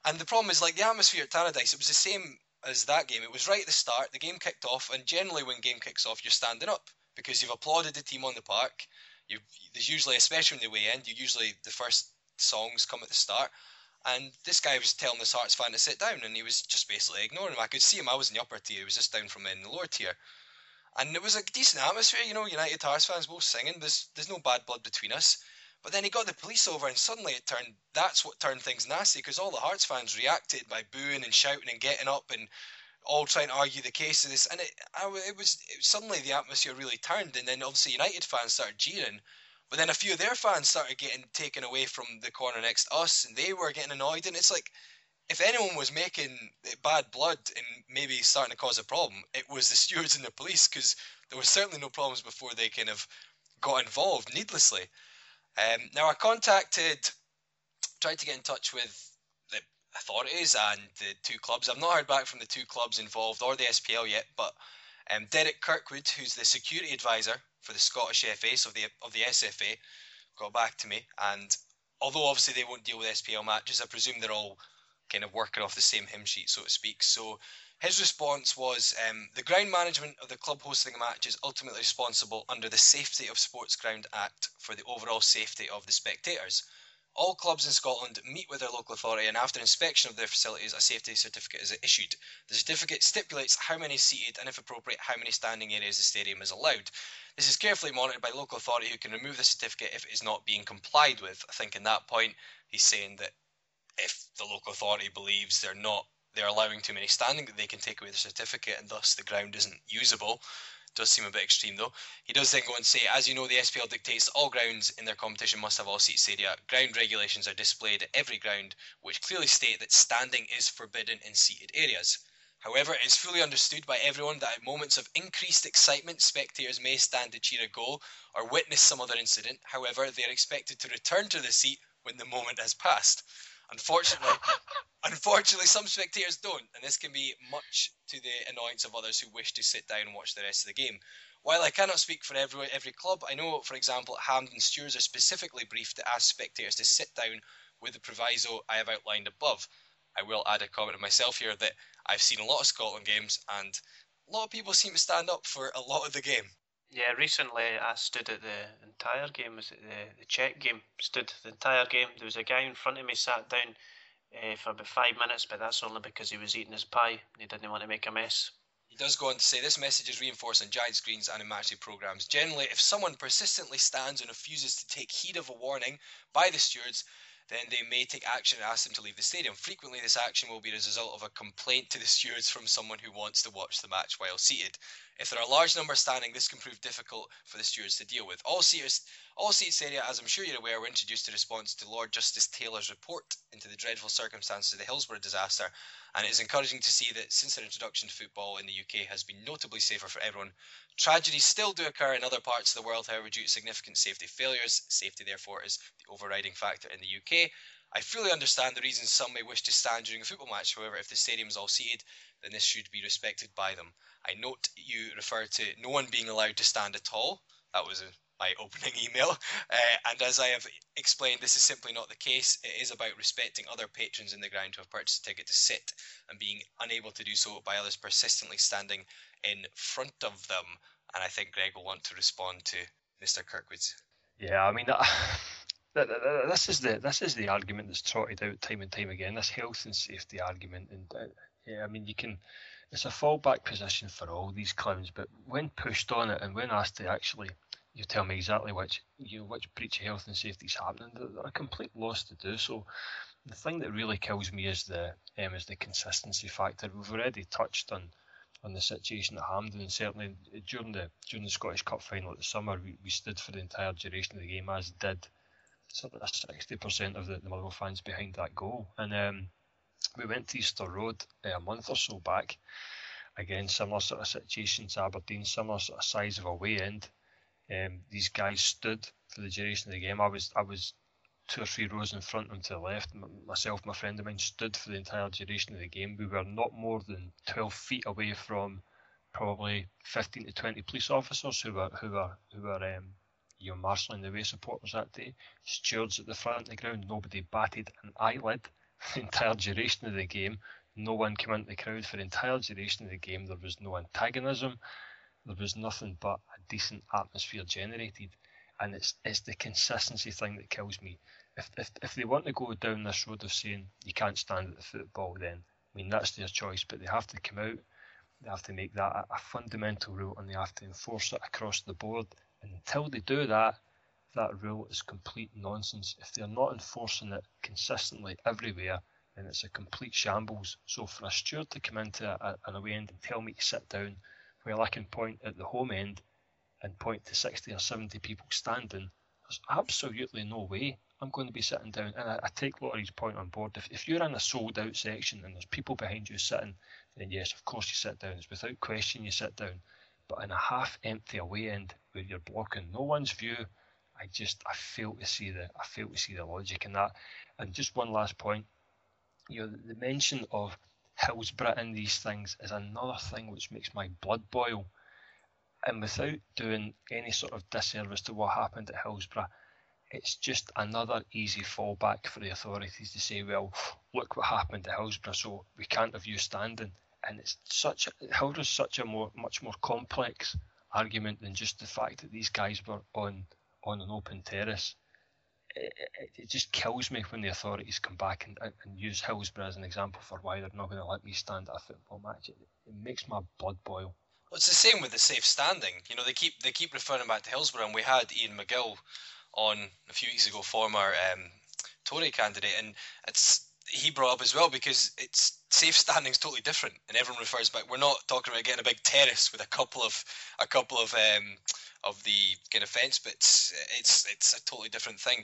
And the problem is, like the atmosphere at Tannadice, it was the same as that game. It was right at the start. The game kicked off, and generally when game kicks off, you're standing up because you've applauded the team on the park. You there's usually, especially in the way end, you usually the first songs come at the start. And this guy was telling this Hearts fan to sit down, and he was just basically ignoring him. I could see him. I was in the upper tier. He was just down from in the lower tier. And it was a decent atmosphere, you know. United Hearts fans both singing. There's there's no bad blood between us. But then he got the police over, and suddenly it turned. That's what turned things nasty because all the Hearts fans reacted by booing and shouting and getting up and all trying to argue the case of this, and it, I, it was it, suddenly the atmosphere really turned, and then obviously United fans started jeering, but then a few of their fans started getting taken away from the corner next to us, and they were getting annoyed, and it's like if anyone was making bad blood and maybe starting to cause a problem, it was the stewards and the police because there was certainly no problems before they kind of got involved needlessly. Um, now I contacted, tried to get in touch with the authorities and the two clubs. I've not heard back from the two clubs involved or the SPL yet, but um, Derek Kirkwood, who's the security advisor for the Scottish FA, so of the of the SFA, got back to me. And although obviously they won't deal with SPL matches, I presume they're all kind of working off the same hymn sheet, so to speak. So his response was um, the ground management of the club hosting a match is ultimately responsible under the Safety of Sports Ground Act for the overall safety of the spectators. All clubs in Scotland meet with their local authority and after inspection of their facilities a safety certificate is issued. The certificate stipulates how many seated and if appropriate how many standing areas the stadium is allowed. This is carefully monitored by local authority who can remove the certificate if it is not being complied with. I think in that point he's saying that if the local authority believes they're not they're allowing too many standing that they can take away the certificate and thus the ground isn't usable does seem a bit extreme though. He does then go and say, as you know, the SPL dictates all grounds in their competition must have all seats area. Ground regulations are displayed at every ground, which clearly state that standing is forbidden in seated areas. However, it is fully understood by everyone that at moments of increased excitement, spectators may stand to cheer a goal or witness some other incident. However, they are expected to return to the seat when the moment has passed. Unfortunately, unfortunately, some spectators don't, and this can be much to the annoyance of others who wish to sit down and watch the rest of the game. While I cannot speak for every every club, I know, for example, at Hampden stewards are specifically briefed to ask spectators to sit down with the proviso I have outlined above. I will add a comment of myself here that I've seen a lot of Scotland games, and a lot of people seem to stand up for a lot of the game. Yeah, recently I stood at the entire game. Was it the the Czech game? Stood the entire game. There was a guy in front of me sat down uh, for about five minutes, but that's only because he was eating his pie and he didn't want to make a mess. He does go on to say this message is reinforced on giant screens and in programs. Generally, if someone persistently stands and refuses to take heed of a warning by the stewards, then they may take action and ask them to leave the stadium. Frequently, this action will be as a result of a complaint to the stewards from someone who wants to watch the match while seated. If there are large numbers standing, this can prove difficult for the stewards to deal with. All seats, all seats area, as I'm sure you're aware, were introduced in response to Lord Justice Taylor's report into the dreadful circumstances of the Hillsborough disaster, and it is encouraging to see that since their introduction to football in the UK has been notably safer for everyone. Tragedies still do occur in other parts of the world, however, due to significant safety failures. Safety, therefore, is the overriding factor in the UK. I fully understand the reasons some may wish to stand during a football match. However, if the stadium is all seated, then this should be respected by them. I note you refer to no one being allowed to stand at all. That was a, my opening email. Uh, and as I have explained, this is simply not the case. It is about respecting other patrons in the ground who have purchased a ticket to sit and being unable to do so by others persistently standing in front of them. And I think Greg will want to respond to Mr. Kirkwood's. Yeah, I mean, this is the this is the argument that's trotted out time and time again. This health and safety argument, and uh, yeah, I mean, you can it's a fallback position for all these clowns, but when pushed on it and when asked to actually you tell me exactly which you know, which breach of health and safety is happening, they're, a complete loss to do so. The thing that really kills me is the um, is the consistency factor. We've already touched on on the situation at Hampden, and certainly during the during the Scottish Cup final at the summer, we, we stood for the entire duration of the game, as did sort of sixty percent of the, the Motherwell fans behind that goal, and um, we went to Easter Road uh, a month or so back. Again, similar sort of situation to Aberdeen, similar sort of size of away end. Um, these guys stood for the duration of the game. I was I was two or three rows in front them to the left. Myself, my friend of mine, stood for the entire duration of the game. We were not more than 12 feet away from probably 15 to 20 police officers who were who were who were um, you know marshalling the way supporters that day. Stewards at the front of the ground. Nobody batted an eyelid the entire duration of the game. No one came into the crowd for the entire duration of the game. There was no antagonism. There was nothing but decent atmosphere generated. And it's it's the consistency thing that kills me. If, if, if they want to go down this road of saying you can't stand at the football, then I mean that's their choice. But they have to come out. They have to make that a, a fundamental rule, and they have to enforce it across the board. And until they do that, that rule is complete nonsense. If they're not enforcing it consistently everywhere, then it's a complete shambles. So for a steward to come into a, an away end and tell me to sit down, while I can point at the home end and point to 60 or 70 people standing, there's absolutely no way I'm going to be sitting down. And I, I take Laurie's point on board. If, if you're in a sold out section and there's people behind you sitting, then yes, of course you sit down. It's without question you sit down. But in a half empty away end where you're blocking no one's view, I just I fail to see the I fail to see the logic in that. And just one last point, you know, the mention of Hillsborough in these things is another thing which makes my blood boil. And without doing any sort of disservice to what happened at Hillsborough, it's just another easy fallback for the authorities to say, well, look what happened at Hillsborough, so we can't have you standing. And it's such Hillsborough's such a more much more complex argument than just the fact that these guys were on on an open terrace. It, it, it, just kills me when the authorities come back and, and use Hillsborough as an example for why they're not going to let me stand at a football match. It, it makes my blood boil. Well, it's the same with the safe standing. You know, they keep they keep referring back to Hillsborough, and we had Ian McGill on a few weeks ago, former um, Tory candidate, and it's he brought up as well because it's safe standing is totally different, and everyone refers back. We're not talking about getting a big terrace with a couple of a couple of um, of the kind of fence, but it's it's, it's a totally different thing.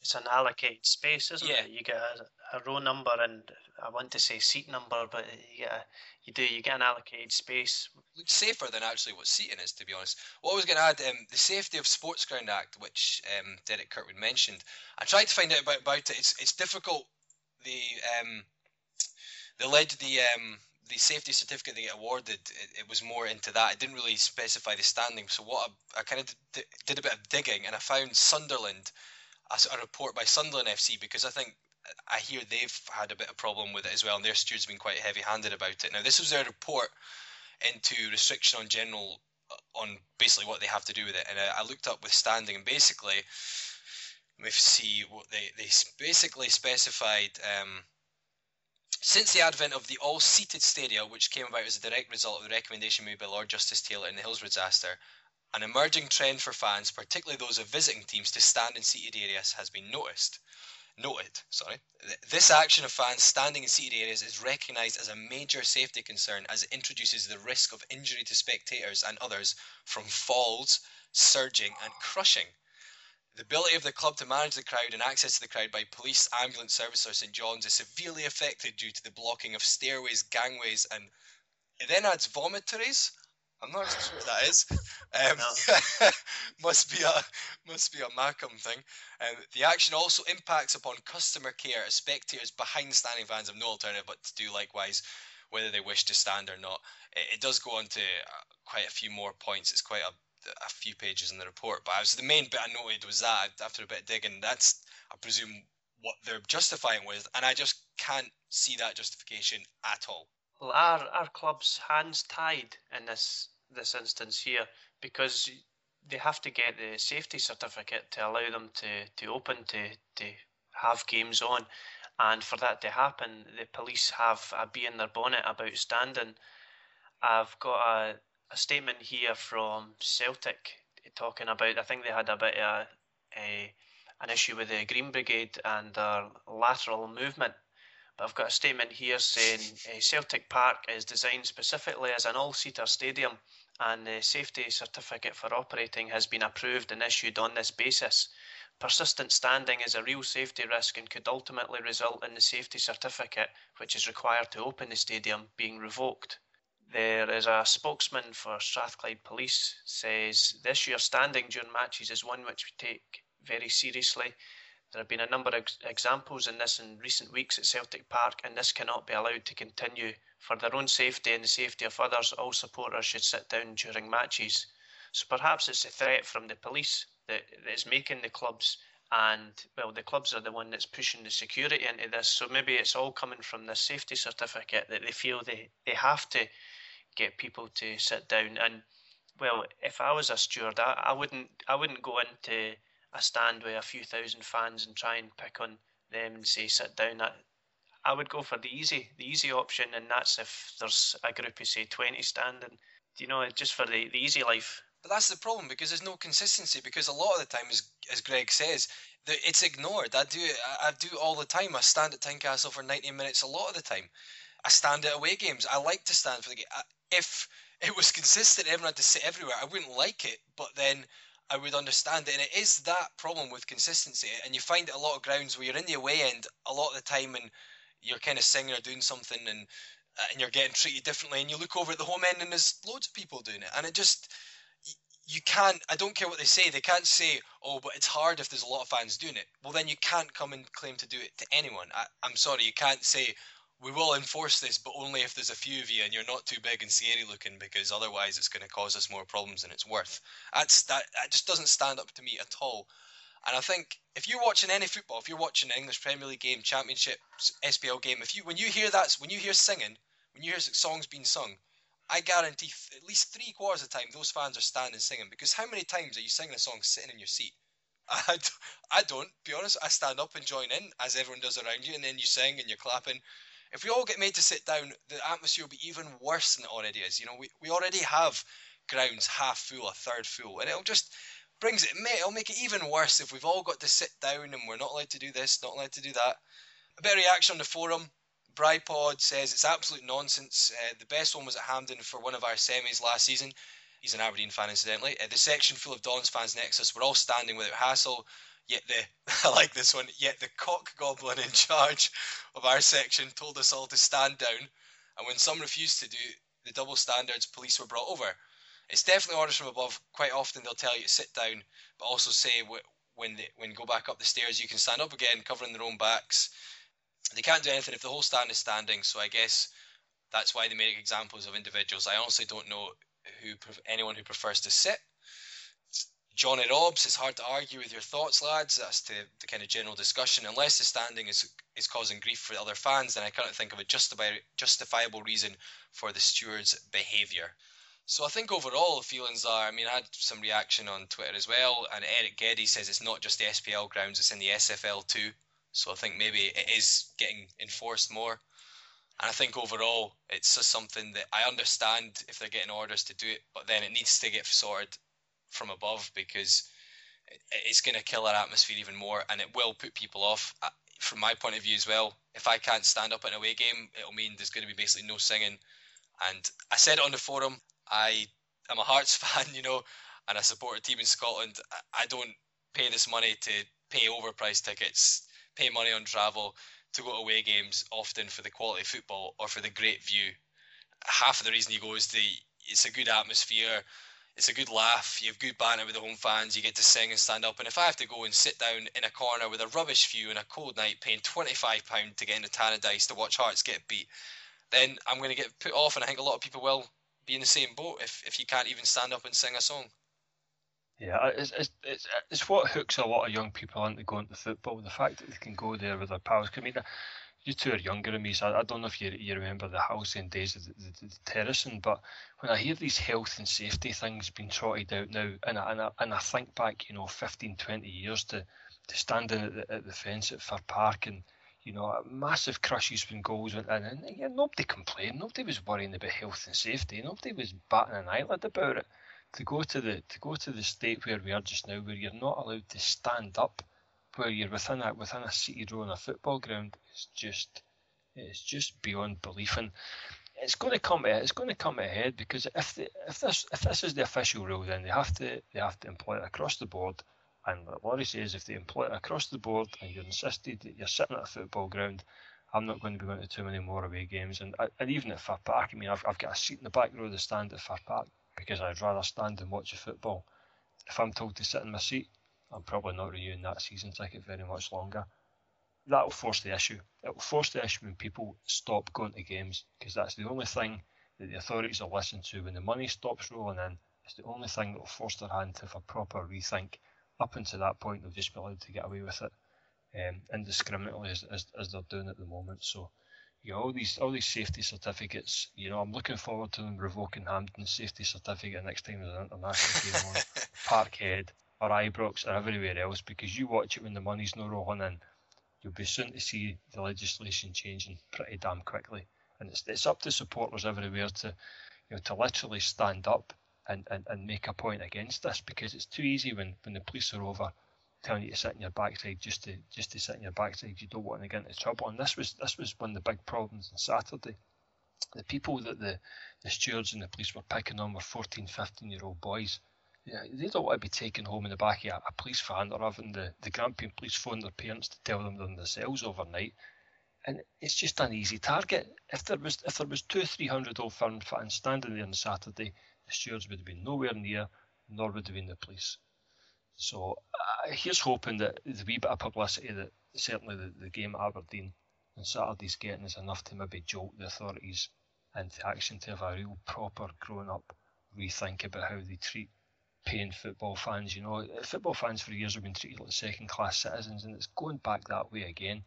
It's an allocated space, isn't yeah. it? You get a, a, row number and I want to say seat number, but you get a, you do you get an allocated space. Looks safer than actually what seating is, to be honest. What I was going to add, um, the Safety of Sports Ground Act, which um, Derek Kirkwood mentioned. I tried to find out about, about it. It's it's difficult. The um, the led the um, the safety certificate they get awarded, it, it, was more into that. It didn't really specify the standing. So what I, I kind of did, did, a bit of digging, and I found Sunderland, a, report by Sunderland FC, because I think uh, I hear they've had a bit of problem with it as well, and their stewards have been quite heavy-handed about it. Now this was their report into restriction on general uh, on basically what they have to do with it. And I, I looked up with standing, and basically, let me see what they they basically specified. Um, since the advent of the all-seated stadia, which came about as a direct result of the recommendation made by Lord Justice Taylor in the Hillsborough disaster, an emerging trend for fans, particularly those of visiting teams, to stand in seated areas has been noticed. Noted, sorry. This action of fans standing in seated areas is recognised as a major safety concern as it introduces the risk of injury to spectators and others from falls, surging, and crushing. The ability of the club to manage the crowd and access to the crowd by police, ambulance service, or St John's is severely affected due to the blocking of stairways, gangways, and it then adds vomitories I'm not sure what that is. Um, no. must be a must be a Mackem thing. Um, the action also impacts upon customer care as spectators behind standing fans have no alternative but to do likewise, whether they wish to stand or not. It, it does go on to uh, quite a few more points. It's quite a, a few pages in the report, but I was the main bit I noted was that after a bit of digging, that's I presume what they're justifying with, and I just can't see that justification at all. Well, our our club's hands tied in this this instance here because they have to get the safety certificate to allow them to, to open to to have games on, and for that to happen, the police have a bee in their bonnet about standing. I've got a, a statement here from Celtic talking about. I think they had a bit of a, a an issue with the Green Brigade and their lateral movement but I've got a statement here saying uh, Celtic Park is designed specifically as an all-seater stadium and the safety certificate for operating has been approved and issued on this basis. Persistent standing is a real safety risk and could ultimately result in the safety certificate, which is required to open the stadium, being revoked. There is a spokesman for Strathclyde Police says this year standing during matches is one which we take very seriously there have been a number of examples in this in recent weeks at Celtic Park, and this cannot be allowed to continue. For their own safety and the safety of others, all supporters should sit down during matches. So perhaps it's a threat from the police that is making the clubs, and well, the clubs are the one that's pushing the security into this. So maybe it's all coming from this safety certificate that they feel they, they have to get people to sit down. And well, if I was a steward, I, I wouldn't I wouldn't go into a stand with a few thousand fans and try and pick on them and say sit down. I, I would go for the easy, the easy option, and that's if there's a group of say twenty standing. You know, just for the, the easy life. But that's the problem because there's no consistency. Because a lot of the time, as as Greg says, it's ignored. I do I do all the time. I stand at Tynecastle for 90 minutes a lot of the time. I stand at away games. I like to stand for the game. If it was consistent, everyone had to sit everywhere. I wouldn't like it. But then I would understand it. And it is that problem with consistency. And you find it a lot of grounds where you're in the away end a lot of the time and you're kind of singing or doing something and uh, and you're getting treated differently. And you look over at the home end and there's loads of people doing it. And it just, you can't, I don't care what they say, they can't say, oh, but it's hard if there's a lot of fans doing it. Well, then you can't come and claim to do it to anyone. I, I'm sorry, you can't say, we will enforce this, but only if there's a few of you and you're not too big and scary looking, because otherwise it's going to cause us more problems than it's worth. That's that. That just doesn't stand up to me at all. And I think if you're watching any football, if you're watching an English Premier League game, Championship, SPL game, if you when you hear that, when you hear singing, when you hear songs being sung, I guarantee at least three quarters of the time those fans are standing singing. Because how many times are you singing a song sitting in your seat? I, I don't, be honest. I stand up and join in as everyone does around you, and then you sing and you're clapping. If we all get made to sit down, the atmosphere will be even worse than it already is. You know, we, we already have grounds half full, a third full, and it'll just brings it. It'll make it even worse if we've all got to sit down and we're not allowed to do this, not allowed to do that. A bit of reaction on the forum. Brypod says it's absolute nonsense. Uh, the best one was at Hampden for one of our semis last season. He's an Aberdeen fan, incidentally. Uh, the section full of Dons fans next to us were all standing without hassle. Yet the I like this one. Yet the cock goblin in charge of our section told us all to stand down, and when some refused to do the double standards, police were brought over. It's definitely orders from above. Quite often they'll tell you to sit down, but also say when they when you go back up the stairs you can stand up again, covering their own backs. They can't do anything if the whole stand is standing. So I guess that's why they make examples of individuals. I honestly don't know who anyone who prefers to sit Johnny Robbs, it's hard to argue with your thoughts, lads. That's the, the kind of general discussion. Unless the standing is is causing grief for the other fans, then I cannot think of a justifiable reason for the steward's behaviour. So I think overall the feelings are. I mean, I had some reaction on Twitter as well, and Eric Geddy says it's not just the SPL grounds; it's in the SFL too. So I think maybe it is getting enforced more. And I think overall it's just something that I understand if they're getting orders to do it, but then it needs to get sorted from above because it's going to kill our atmosphere even more, and it will put people off. From my point of view as well, if I can't stand up in a away game, it'll mean there's going to be basically no singing. And I said it on the forum. I am a Hearts fan, you know, and I support a team in Scotland. I don't pay this money to pay overpriced tickets, pay money on travel to go to away games often for the quality football or for the great view. Half of the reason you go is the it's a good atmosphere it's a good laugh. You have good banter with the home fans. You get to sing and stand up. And if I have to go and sit down in a corner with a rubbish view and a cold night, paying twenty five pound to get into Tannadice to watch Hearts get beat, then I'm going to get put off. And I think a lot of people will be in the same boat if if you can't even stand up and sing a song. Yeah, it's, it's, it's, it's what hooks a lot of young people into going to football. The fact that they can go there with their pals. I mean, you two are younger than me, so I, I don't know if you, you remember the halcyon days of the, the, the, terracing, but when I hear these health and safety things being trotted out now, and I, and I, and I think back, you know, 15, 20 years to, to standing at the, at the fence at Fir Park and, you know, massive crushes when goals went in, and yeah, nobody complained, nobody was worrying about health and safety, nobody was batting an eyelid about it. To go to the to go to the state where we are just now, where you're not allowed to stand up where you're within a within a city row in a football ground is just it's just beyond belief. And it's going to come eh, it's going to come ahead because if the, if this if this is the official rule then they have to they have to employ it across the board. And what Laurie says if they employ it across the board and you're insisted that you're sitting at a football ground I'm not going to be going to too many more away games. And uh, and even at Fir Park I mean I've, I've got a seat in the back row of the stand at Fir Park because I'd rather stand and watch a football. If I'm told to sit in my seat I'm probably not renewing that season ticket very much longer. That will force the issue. It will force the issue when people stop going to games because that's the only thing that the authorities will listen to when the money stops rolling in. It's the only thing that will force their hand to have a proper rethink. Up until that point, they've just been allowed to get away with it um, indiscriminately as, as, as they're doing at the moment. So, you know, all these all these safety certificates. You know, I'm looking forward to them revoking Hampden's safety certificate next time there's an international game on Parkhead or Ibrox or everywhere else because you watch it when the money's not rolling in. You'll be soon to see the legislation changing pretty damn quickly. And it's, it's up to supporters everywhere to you know to literally stand up and, and, and make a point against this because it's too easy when, when the police are over telling you to sit in your backside just to just to sit in your backside. You don't want to get into trouble. And this was this was one of the big problems on Saturday. The people that the, the stewards and the police were picking on were 14, 15 year old boys yeah, they don't want to be taken home in the back of a, police van or having the, the Grampian police phone their parents to tell them they're in the cells overnight. And it's just an easy target. If there was if there was two, three hundred old firm fans standing there on Saturday, the stewards would have been nowhere near, nor would have been the police. So uh, here's hoping that the wee bit of publicity that certainly the, the game at Aberdeen on Saturday's getting is enough to maybe jolt the authorities into action to have a real proper grown up rethink about how they treat paying football fans. You know, football fans for years have been treated like second class citizens, and it's going back that way again.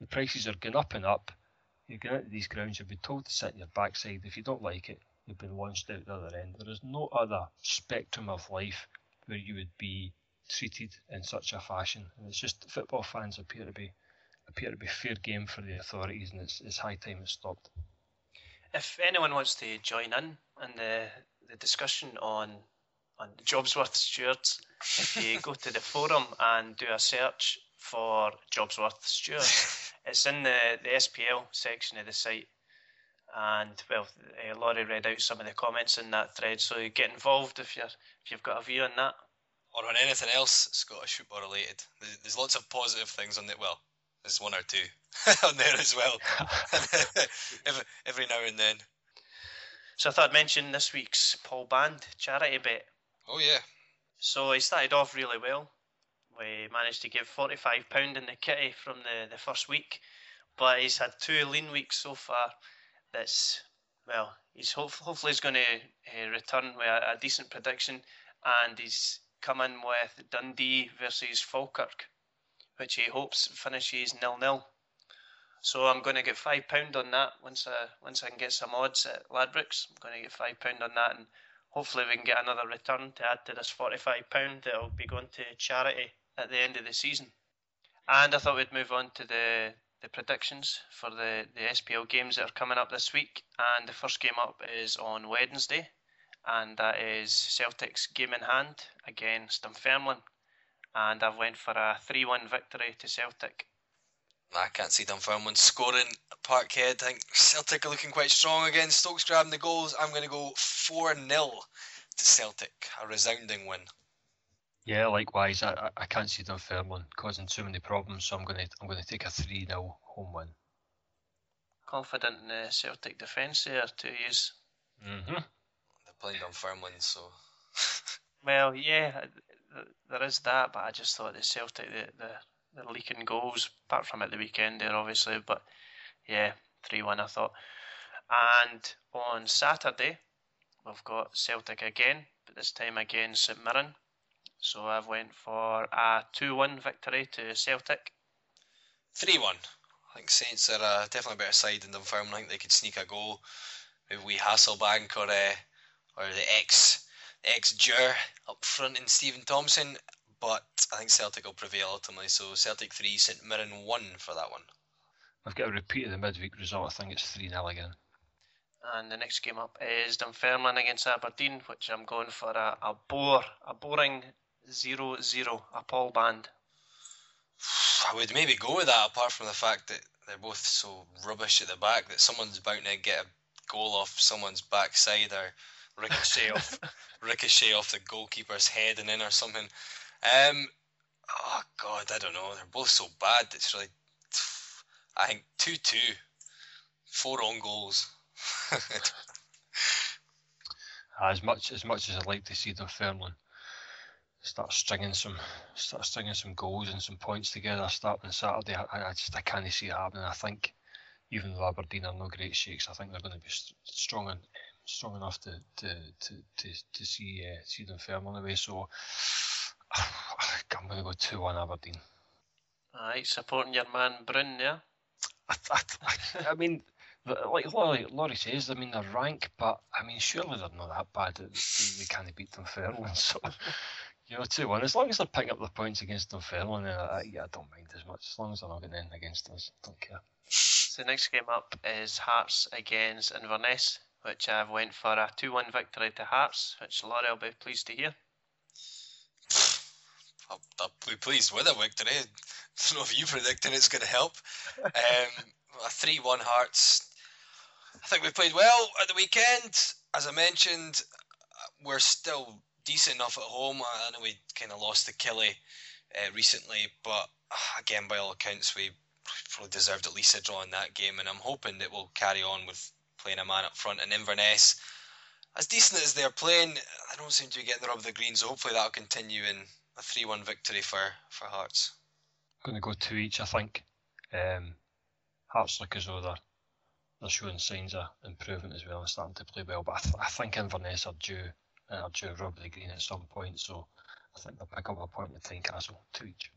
The prices are going up and up. You get into these grounds, you've been told to sit in your backside. If you don't like it, you've been launched out the other end. There is no other spectrum of life where you would be treated in such a fashion. And it's just football fans appear to be appear to be fair game for the authorities, and it's, it's high time it stopped. If anyone wants to join in in the the discussion on on Jobsworth Stewards. If you go to the forum and do a search for Jobsworth Stewards, it's in the, the SPL section of the site. And well, uh, Laurie read out some of the comments in that thread, so get involved if you're if you've got a view on that. Or on anything else Scottish football related. There's lots of positive things on it. Well, there's one or two on there as well. every, every now and then. So I thought I'd mention this week's Paul Band charity bet. Oh yeah. So he started off really well. We managed to give forty five pound in the kitty from the, the first week, but he's had two lean weeks so far. That's well, he's hope, hopefully he's going to uh, return with a, a, decent prediction, and he's coming with Dundee versus Falkirk, which he hopes finishes nil nil. So I'm going to get five pound on that once I once I can get some odds at Ladbrokes. I'm going to get five pound on that and hopefully we can get another return to add to this £45 that'll be going to charity at the end of the season. And I thought we'd move on to the, the predictions for the, the SPL games that are coming up this week. And the first game up is on Wednesday, and that is Celtic's game in hand against Dunfermline. And I've went for a 3 1 victory to Celtic. I can't see Dunfermline scoring Parkhead. I think Celtic are looking quite strong again. Stokes grabbing the goals. I'm going to go 4 0 to Celtic. A resounding win. Yeah, likewise. I, I can't see Dunfermline causing too many problems, so I'm going to I'm going to take a 3 0 home win. Confident in the Celtic defence there to use. Mm-hmm. They're playing Dunfermline, so. well, yeah, there is that, but I just thought the Celtic, the, the leaking goals, apart from at the weekend there, obviously. But yeah, 3 1, I thought. And on Saturday, we've got Celtic again, but this time against St Mirren. So I've went for a 2 1 victory to Celtic. 3 1. I think Saints are uh, definitely a better side than Dunfermline. I think they could sneak a goal. Maybe we Hasselbaink or, uh, or the ex ex Gers up front in Steven Thompson but I think Celtic will prevail ultimately. So Celtic 3, St Mirren 1 for that one. I've got a repeat of the midweek result. I think it's 3 0 again. And the next game up is Dunfermline against Aberdeen, which I'm going for a, a bore, a boring 0 0, a Paul band. I would maybe go with that, apart from the fact that they're both so rubbish at the back that someone's bound to get a goal off someone's backside or ricochet off ricochet off the goalkeeper's head and in or something. Um, oh God, I don't know. They're both so bad. It's really, I think two two, four on goals. as much as much as I'd like to see Dunfermline start stringing some start stringing some goals and some points together starting Saturday, I, I just I can't see it happening. I think even though Aberdeen are no great shakes, I think they're going to be strong and strong enough to to to to, to see uh, see Dunfermline away. So I'm going to go 2 1 Aberdeen. Aye, supporting your man Bryn, yeah? I, I, I, mean, like Laurie, Laurie says, I mean, they're rank, but I mean, surely they're not that bad We can't beat them Dunfermline. So, you know, 2 1. As long as they're picking up the points against Dunfermline, then I, yeah, I don't mind as much. As long as they're not getting in against us, I don't care. So, the next game up is Hearts against Inverness, which I've went for a 2 1 victory to Hearts, which Laurie will be pleased to hear. I'll, I'll be pleased with a victory. I don't know if you predicting it's going to help. Um, a 3 1 Hearts. I think we played well at the weekend. As I mentioned, we're still decent enough at home. I know we kind of lost to Killie uh, recently, but again, by all accounts, we probably deserved at least a draw in that game, and I'm hoping that we'll carry on with playing a man up front in Inverness. As decent as they're playing, I don't seem to be getting the rub of the green, so hopefully that'll continue in a 3 1 victory for, for Hearts. I'm going to go two each, I think. Um, Hearts look as though they're, they're showing signs of improvement as well and starting to play well, but I, th- I think Inverness are due, uh, are due rub the green at some point, so I think they'll pick up a point with Tynecastle, two each.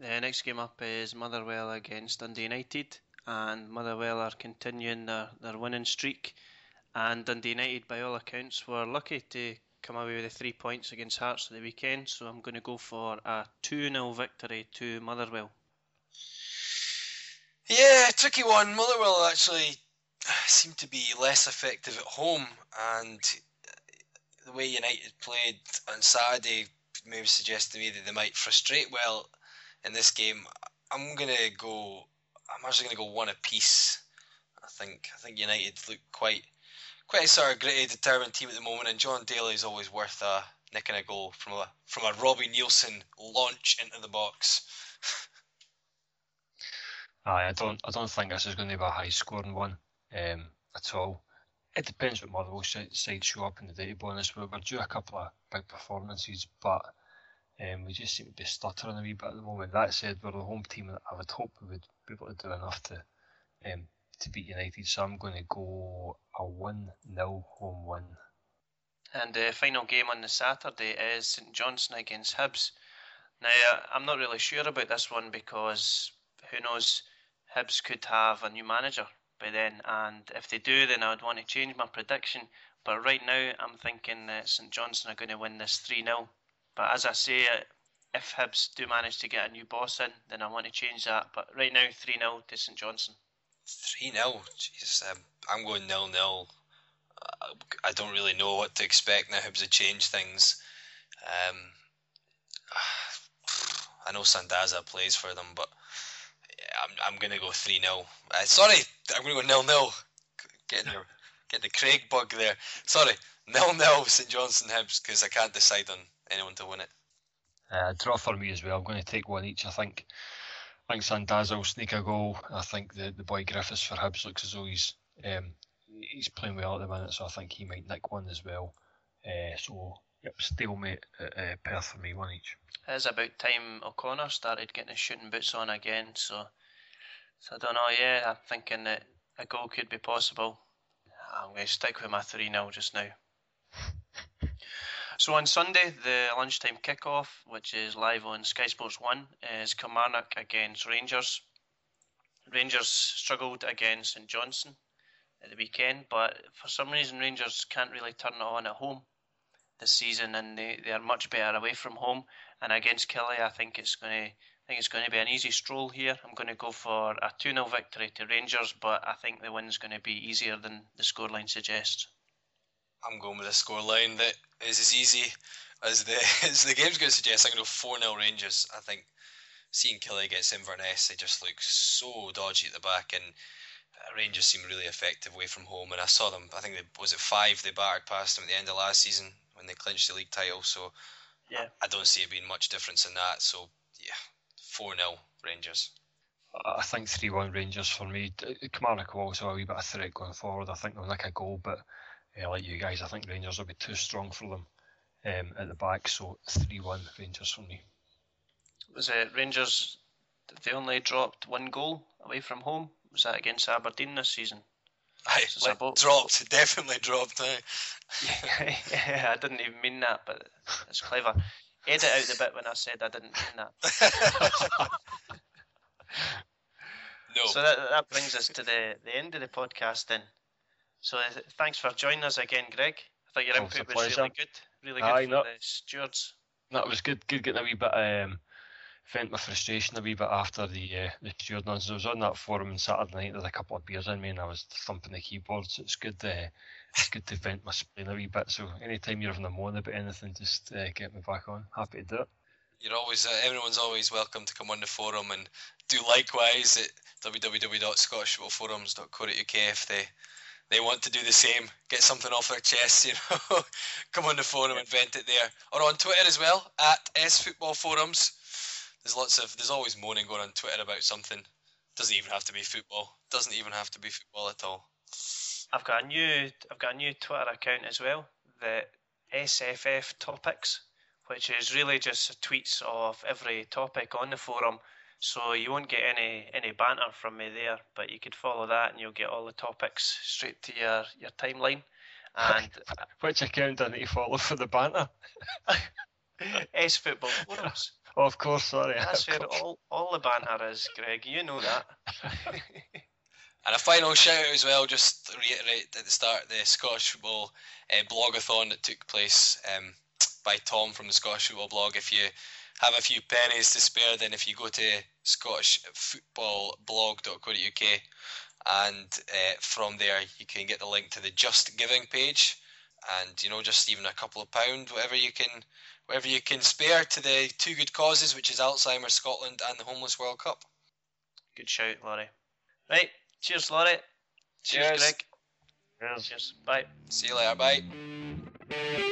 The next game up is Motherwell against Dundee United, and Motherwell are continuing their, their winning streak. And Dundee United, by all accounts, were lucky to come away with the three points against Hearts at the weekend, so I'm going to go for a 2 0 victory to Motherwell. Yeah, tricky one. Motherwell actually seem to be less effective at home, and the way United played on Saturday maybe suggests to me that they might frustrate well in this game. I'm gonna go. I'm actually gonna go one apiece. I think. I think United look quite quite a sort of gritty, determined team at the moment, and Jon Daly is always worth uh, nicking a goal from a from a Robbie Neilson launch into the box. Aye, I don't I don't think this is going to be a high scoring one um, at all. It depends what Motherwell side show up in the day. Honest, we're due a couple of big performances, but um, we just seem to be stuttering a wee bit at the moment. That said, we're the home team, and I would hope we would be able to do enough to um, to beat United, so I'm going to go a 1 0 home win. And the final game on the Saturday is St Johnstone against Hibs. Now, I'm not really sure about this one because who knows, Hibs could have a new manager by then, and if they do, then I would want to change my prediction. But right now, I'm thinking that St Johnstone are going to win this 3 0. But as I say, if Hibs do manage to get a new boss in, then I want to change that. But right now, 3 0 to St Johnstone. 3 0? Jesus, um, I'm going nil nil. Uh, I don't really know what to expect now. Hibs have changed things. Um, I know Sandaza plays for them, but I'm, I'm going to go 3 0. Uh, sorry, I'm going to go nil nil. Getting, your, getting the Craig bug there. Sorry, nil nil St Johnstone Hibs because I can't decide on anyone to win it. Uh, draw for me as well. I'm going to take one each. I think. I think Sandaza will sneak a goal. I think the, the boy Griffiths for Hibs looks as though he's um, he's playing well at the minute, so I think he might nick one as well. Uh, so yep, stalemate at uh, Perth for me, one each. It is about time O'Connor started getting his shooting boots on again. So, so I don't know. Yeah, I'm thinking that a goal could be possible. I'm going to stick with my 3 0 just now. So on Sunday, the lunchtime kickoff, which is live on Sky Sports 1, is Kilmarnock against Rangers. Rangers struggled against St Johnstone at the weekend, but for some reason Rangers can't really turn it on at home this season, and they, they are much better away from home. And against Killie, I think it's going to I think it's going to be an easy stroll here. I'm going to go for a 2 0 victory to Rangers, but I think the win's going to be easier than the scoreline suggests. I'm going with a scoreline that is as easy as the as the game's going to suggest. I'm going to go 4 0 Rangers. I think seeing Killie against Inverness, they just look so dodgy at the back, and uh, Rangers seem really effective away from home. And I saw them, I think, they, was it five they battered past them at the end of last season when they clinched the league title. So yeah. I, I don't see it being much difference in that. So yeah, 4 0 Rangers. I think 3 1 Rangers for me. Kilmarnock will also a wee bit of threat going forward. I think they'll nick a goal, but uh, like you guys, I think Rangers will be too strong for them um, at the back. So 3 1 Rangers for me. Was it Rangers? They only dropped one goal away from home. Was that against Aberdeen this season? I so both, dropped, definitely dropped. Eh? yeah, I didn't even mean that, but it's clever. Edit out the bit when I said I didn't mean that. no. So that, that brings us to the, the end of the podcast then. So uh, thanks for joining us again, Greg. I thought your input was, was really good, really good Aye, for no, the stewards. That was good. Good getting a wee bit. Um, vent my frustration a wee bit after the uh, the steward nonsense. I was on that forum on Saturday night. There's a couple of beers in me, and I was thumping the keyboard. So it's good. Uh, it's good to vent my spleen a wee bit. So anytime you're having a moan about anything, just uh, get me back on. Happy to do it. You're always uh, everyone's always welcome to come on the forum and do likewise at www.scottishfootballforums.co.uk if they they want to do the same, get something off their chest, you know, come on the forum and vent it there, or on Twitter as well at S Football Forums. There's lots of there's always moaning going on Twitter about something. Doesn't even have to be football. Doesn't even have to be football at all. I've got a new I've got a new Twitter account as well, the SFF Topics, which is really just tweets of every topic on the forum so you won't get any any banter from me there, but you could follow that and you'll get all the topics straight to your, your timeline. And which account do I need to follow for the banter? S Football Forums. Oh, of course, sorry. That's where all, all the banter is, Greg. You know that. and a final shout out as well, just to reiterate at the start, the Scottish Football uh, blogathon that took place um, by Tom from the Scottish Football blog. If you have a few pennies to spare, then if you go to scottishfootballblog.co.uk and uh, from there you can get the link to the Just Giving page, and you know just even a couple of pound, whatever you can, whatever you can spare to the two good causes, which is Alzheimer's Scotland and the Homeless World Cup. Good shout, Laurie. Right, cheers, Laurie. Cheers, cheers. Greg. Cheers. cheers. Bye. See you later. Bye.